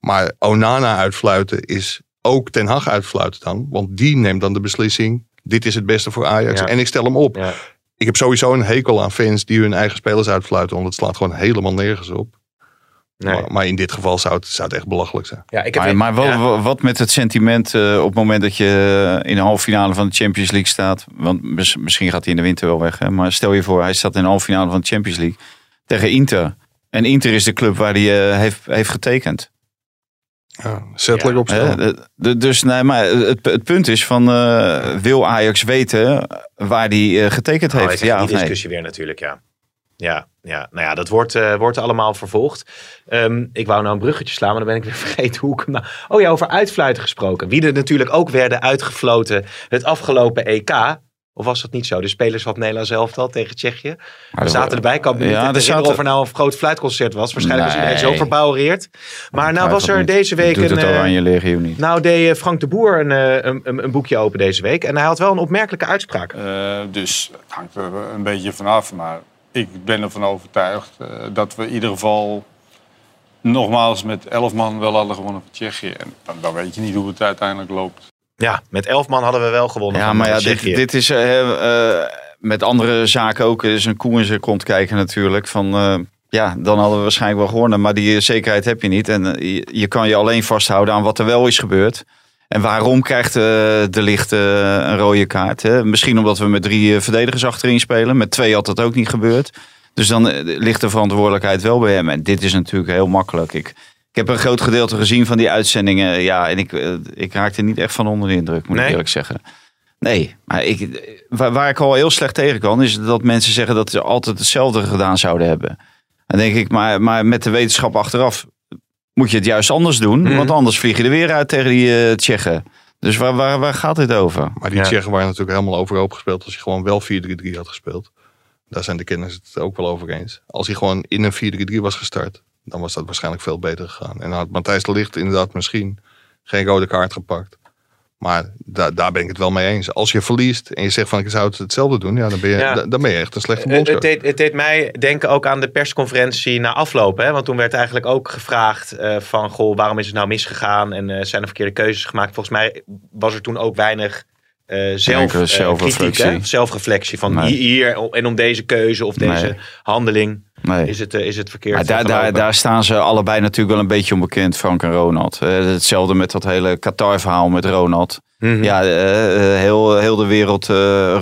Maar Onana uitfluiten is ook Ten Hag uitfluiten dan. Want die neemt dan de beslissing. Dit is het beste voor Ajax. Ja. En ik stel hem op. ja. Ik heb sowieso een hekel aan fans die hun eigen spelers uitfluiten. Want het slaat gewoon helemaal nergens op. Nee. Maar, maar in dit geval zou het, zou het echt belachelijk zijn. Ja, ik heb Maar, maar wel, ja. wa- wat met het sentiment eh, op het moment dat je in de halve finale van de Champions League staat. Want mis- misschien gaat hij in de winter wel weg. Hè? Maar stel je voor, hij staat in de halve finale van de Champions League tegen Inter. En Inter is de club waar hij eh, heeft, heeft getekend. Ja, zettelijk Ja. op stel. De- de- dus nee, maar het, het punt is van eh, wil Ajax weten waar hij eh, getekend Oh, heeft? ja die nee? discussie weer natuurlijk, ja. Ja, ja, nou ja, dat wordt, eh, wordt allemaal vervolgd. Ehm, ik wou nou een bruggetje slaan, maar dan ben ik weer vergeten hoe ik hem nou... Oh ja, over uitfluiten gesproken. Wie er natuurlijk ook werden uitgefloten het afgelopen EK. Of was dat niet zo? De spelers van het Nederlands elftal tegen Tsjechië. We zaten erbij, kan me niet Ja, herinneren zaten- of er nou een groot fluitconcert was. Waarschijnlijk was Nee. iedereen zo verbouwereerd. Maar nou Hij was er niet. deze week Doet een... het eh, Oranje Legioen niet. nou deed eh, Frank de Boer een, eh, een, een, een boekje open deze week. En hij had wel een opmerkelijke uitspraak. Eh, dus het hangt er een beetje vanaf. Maar ik ben ervan overtuigd eh, dat we in ieder geval nogmaals met elf man wel hadden gewonnen van Tsjechië. En dan, dan weet je niet hoe het uiteindelijk loopt. Ja, met elf man hadden we wel gewonnen. Ja, maar eh, ja, dit, dit is eh, eh, met andere zaken ook. Is een koe in zijn kont kijken natuurlijk. Van, ja, dan hadden we waarschijnlijk wel gewonnen. Maar die zekerheid heb je niet. En je, je kan je alleen vasthouden aan wat er wel is gebeurd. En waarom krijgt de licht een rode kaart? Hè? Misschien omdat we met drie verdedigers achterin spelen. Met twee had dat ook niet gebeurd. Dus dan ligt de verantwoordelijkheid wel bij hem. En dit is natuurlijk heel makkelijk. Ik, ik heb een groot gedeelte gezien van die uitzendingen. Ja, en ik, eh, ik raakte niet echt van onder de indruk, moet Nee? ik eerlijk zeggen. Nee, maar ik, waar, waar ik al heel slecht tegen kan, is dat mensen zeggen dat ze altijd hetzelfde gedaan zouden hebben. Dan denk ik, maar, maar met de wetenschap achteraf moet je het juist anders doen. Mhm. Want anders vlieg je er weer uit tegen die eh, Tsjechen. Dus waar, waar, waar gaat dit over? Maar die Ja. Tsjechen waren natuurlijk helemaal overhoop gespeeld als hij gewoon wel 4-3-3 had gespeeld. Daar zijn de kenners het ook wel over eens. Als hij gewoon in een 4-3-3 was gestart, dan was dat waarschijnlijk veel beter gegaan. En dan had Matthijs de Ligt inderdaad misschien geen rode kaart gepakt. Maar da- daar ben ik het wel mee eens. Als je verliest en je zegt van ik zou het hetzelfde doen, ja, dan, ben je, Ja. dan ben je echt een slechte Eh, Het bondscoach. deed, het deed mij denken ook aan de persconferentie na afloop. Hè? Want toen werd eigenlijk ook gevraagd eh, van... Goh, waarom is het nou misgegaan en eh, zijn er verkeerde keuzes gemaakt? Volgens mij was er toen ook weinig eh zelf, zelfreflectie. kritiek, zelfreflectie. Van Nee. hier, hier en om deze keuze of deze Nee. handeling Nee. is het, eh, is het verkeerd Maar daar, daar, daar staan ze allebei natuurlijk wel een beetje onbekend, Frank en Ronald. Eh, hetzelfde met dat hele Qatar-verhaal met Ronald. Mhm. Ja, eh, heel, heel de wereld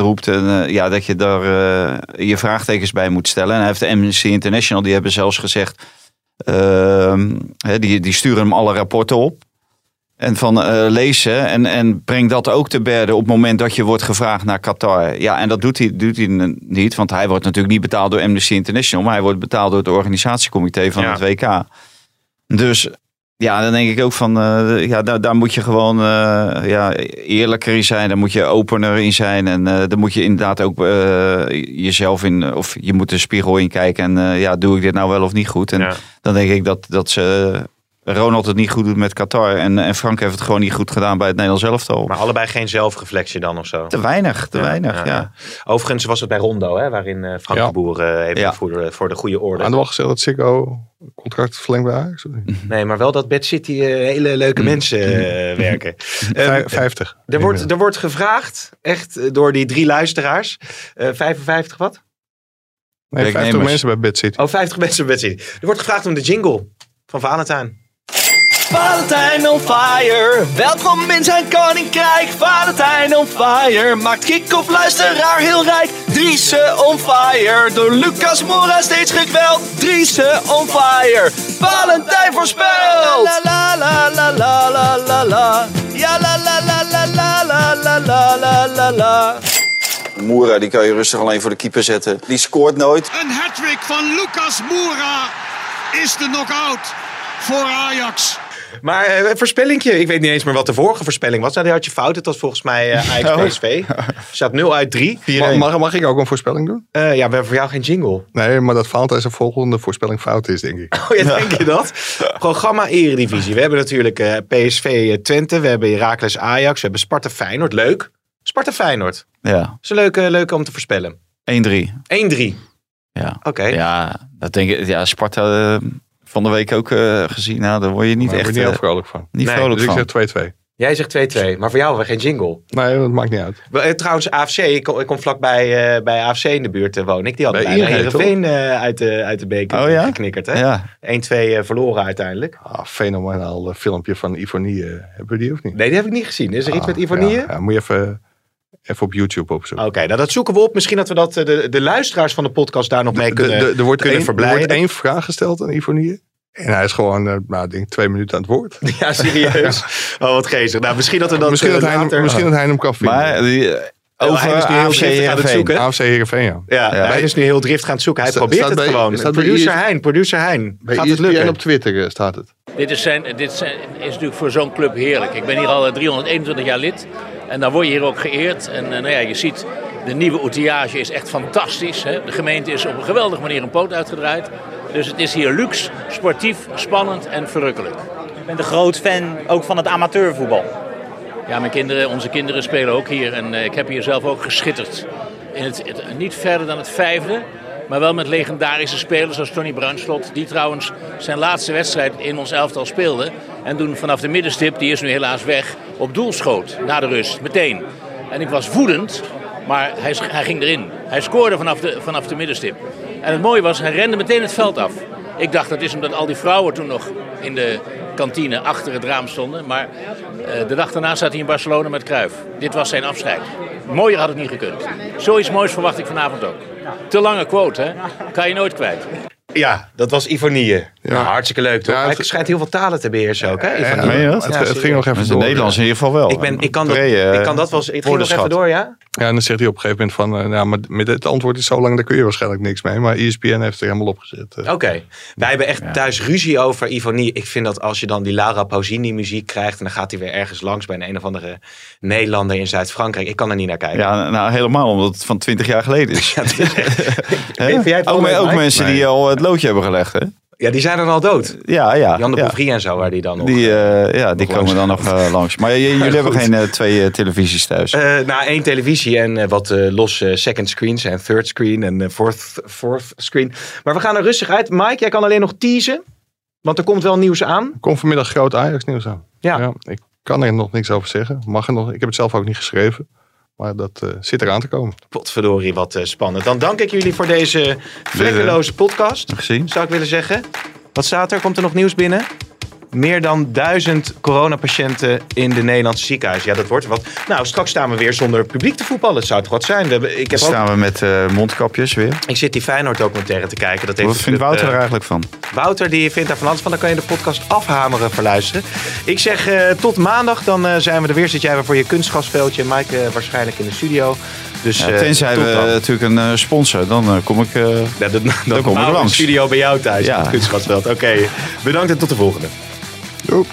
roept en, ja, dat je daar eh, je vraagtekens bij moet stellen. En hij heeft de Amnesty International, die hebben zelfs gezegd, ehm, hè, die, die sturen hem alle rapporten op. En van eh, lezen en, en breng dat ook te berde op het moment dat je wordt gevraagd naar Qatar. Ja, en dat doet hij, doet hij niet, want hij wordt natuurlijk niet betaald door Amnesty International, maar hij wordt betaald door het organisatiecomité van Ja. het WK. Dus ja, dan denk ik ook van, eh, ja, daar, daar moet je gewoon eh, ja, eerlijker in zijn. Daar moet je opener in zijn. En daar moet je inderdaad ook jezelf in, of je moet de spiegel in kijken. En ja, doe ik dit nou wel of niet goed? En Ja. dan denk ik dat, dat ze, Ronald het niet goed doet met Qatar. En, en Frank heeft het gewoon niet goed gedaan bij het Nederlands elftal. Maar allebei geen zelfreflectie dan of zo? Te weinig, te weinig, ja. Overigens was het bij Rondo, hè, waarin eh, Frank Ja. de Boer eh, even Ja. voor, de, voor de goede orde. Aan de wacht gezegd dat Sikko contract verlengt bij Ajax? Nee, maar wel dat Bad City eh, hele leuke mensen eh, werken. Vij- 50. er, wordt, er wordt gevraagd, echt door die drie luisteraars. eh 55 wat? nee, 50 werknemers. mensen bij Bad City. Oh, 50 mensen bij Bad City. Er wordt gevraagd om de jingle van Valentijn. Valentijn on fire, welkom in zijn koninkrijk. Valentijn on fire, maakt kick-off luisteraar heel rijk. Driese on fire, door Lucas Mora steeds gekweld. Driese on fire, Valentijn voorspelt. La la la la la la la la. Ja la la la la la la la la la la la. Moera, die kan je rustig alleen voor de keeper zetten. Die scoort nooit. Een hattrick van Lucas Moura is de knockout voor Ajax. Maar eh, een voorspellingje. Ik weet niet eens meer wat de vorige voorspelling was. Nou, die had je fout. Het was volgens mij eh Ajax Oh. PSV. Er staat 0 uit 3. Mag, mag, mag ik ook een voorspelling doen? Eh, ja, we hebben voor jou geen jingle. Nee, maar dat Valentijn zijn volgende voorspelling fout is, denk ik. Oh ja, denk je dat? Programma Eredivisie. We hebben natuurlijk PSV Twente. We hebben Heracles Ajax. We hebben Sparta Feyenoord. Leuk. Sparta Feyenoord. Ja, Dat is een leuke, leuke om te voorspellen. 1-3. 1-3. Ja. Oké. Ja, dat denk ik. Ja, Sparta van de week ook eh, gezien. Nou, daar word je niet Daar echt word je niet eh, heel vrolijk van. niet Nee, vrolijk Dus ik van. zeg 2-2. Jij zegt 2-2. Maar voor jou hebben we geen jingle. Nee, dat maakt niet uit. We- eh, Trouwens, AFC. Ik kom, ik kom vlakbij eh, bij AFC in de buurt uh, woon ik. Die had Bij Heerenveen eh, uit, de, uit de beker Oh ja? geknikkerd. Hè? Ja. 1-2 eh, verloren uiteindelijk. Ah, fenomenaal eh, filmpje van Ivonie. eh, hebben we die of niet? Nee, die heb ik niet gezien. Is er iets Ah, met Ivonie? Ja, ja, moet je even, even op YouTube opzoeken. Oké, nou dat zoeken we op. Misschien dat we dat, eh, de, de luisteraar van de podcast daar nog mee De- kunnen, de- er, wordt kunnen één, er wordt één vraag gesteld aan Ivonie. En hij is gewoon, eh, nou, ik denk twee minuten aan het woord. Ja, serieus. Oh, wat geestig. Nou, misschien dat we dat misschien, eh, dat hij, hem- later... misschien dat hij hem kan vinden. Maar die, Oh, over hij is nu heel AFC driftig aan het Heerenveen. zoeken. AFC Heerenveen, ja. Ja, Ja. hij is nu heel driftig aan het zoeken. Hij Sta- probeert het bij- gewoon. Producer Hein, producer Hein. Bij Gaat het lukken? op Twitter staat het. Dit, is, zijn, dit zijn, is natuurlijk voor zo'n club heerlijk. Ik ben hier al eh, 321 jaar lid en dan word je hier ook geëerd. En eh, nou ja, je ziet, de nieuwe outillage is echt fantastisch. Hè? De gemeente is op een geweldige manier een poot uitgedraaid. Dus het is hier luxe, sportief, spannend en verrukkelijk. Ik ben een groot fan ook van het amateurvoetbal. Ja, mijn kinderen, onze kinderen spelen ook hier en eh, ik heb hier zelf ook geschitterd. In het, het- niet verder dan het vijfde, maar wel met legendarische spelers zoals Tony Bruinslot. Die trouwens zijn laatste wedstrijd in ons elftal speelde. En toen vanaf de middenstip, die is nu helaas weg, op doel schoot. Na de rust, meteen. En ik was woedend, maar hij, hij ging erin. Hij scoorde vanaf de, vanaf de middenstip. En het mooie was, hij rende meteen het veld af. Ik dacht dat is omdat al die vrouwen toen nog in de kantine achter het raam stonden. Maar eh, de dag daarna zat hij in Barcelona met Cruijff. Dit was zijn afscheid. Mooier had het niet gekund. Zoiets moois verwacht ik vanavond ook. Te lange quote, hè? Kan je nooit kwijt. Ja, dat was Ivonie. Ja. hartstikke leuk toch? Ja, Hij het- schijnt heel veel talen te beheersen ook, hè? Ivonie? meen je dat? Het, Ja, het ging nog even door. de Nederlands in ieder geval wel. Ik, ben, ik, kan dat, Pre, eh, ik kan dat wel eens. Het ging nog even door, ja? Ja, en dan zegt hij op een gegeven moment van... eh, nou, maar met dit antwoord is zo lang, daar kun je waarschijnlijk niks mee. Maar ESPN heeft er helemaal opgezet. eh. Oké. Wij hebben echt thuis ruzie over Ivonie. Ik vind dat als je dan die Lara Pausini muziek krijgt... en dan gaat hij weer ergens langs bij een, een of andere Nederlander in Zuid-Frankrijk. Ik kan er niet naar kijken. Ja, nou helemaal omdat het van 20 jaar geleden is. Jij het ook mensen Nee. die al het loodje hebben gelegd, hè? Ja, die zijn er al dood. Ja, ja. Jan de ja. En zo, waar die dan nog... Die, eh, ja, die komen dan nog eh, langs. Maar jullie hebben geen eh, twee eh, televisies thuis. Eh nou, één televisie en eh, wat eh, losse second screens en third screen en eh, fourth, fourth screen. Maar we gaan er rustig uit. Mike, jij kan alleen nog teasen. Want er komt wel nieuws aan. Er komt vanmiddag groot Ajax nieuws aan. Ja. ik kan er nog niks over zeggen. Mag er nog, ik heb het zelf ook niet geschreven. Maar dat eh, zit eraan te komen. Potverdorie, wat eh, spannend. Dan dank ik jullie voor deze vlekkeloze podcast. Gezien? Zou ik willen zeggen. Wat staat er? Komt er nog nieuws binnen? Meer dan duizend coronapatiënten in de Nederlandse ziekenhuizen. Ja, dat wordt wat. Nou, straks staan we weer zonder publiek te voetballen. Het zou toch wat zijn? We ik, heb ook, staan we met eh, mondkapjes weer. ik zit die Feyenoord documentaire te kijken. Dat heeft Wat vindt Wouter eh, er eigenlijk van? Wouter die vindt daar van alles van. Dan kan je de podcast afhameren voor luisteren. Ik zeg eh, tot maandag. Dan eh, zijn we er weer. Zit jij weer voor je kunstgasveldje. Mike eh, waarschijnlijk in de studio. Dus, Ja, eh, tenzij we dan. natuurlijk een eh, sponsor, dan eh, kom ik... Ja, dan, dan, kom ik langs. studio bij jou thuis. Ja. Ja. Kunstgasveld. Oké, bedankt en tot de volgende. Doei.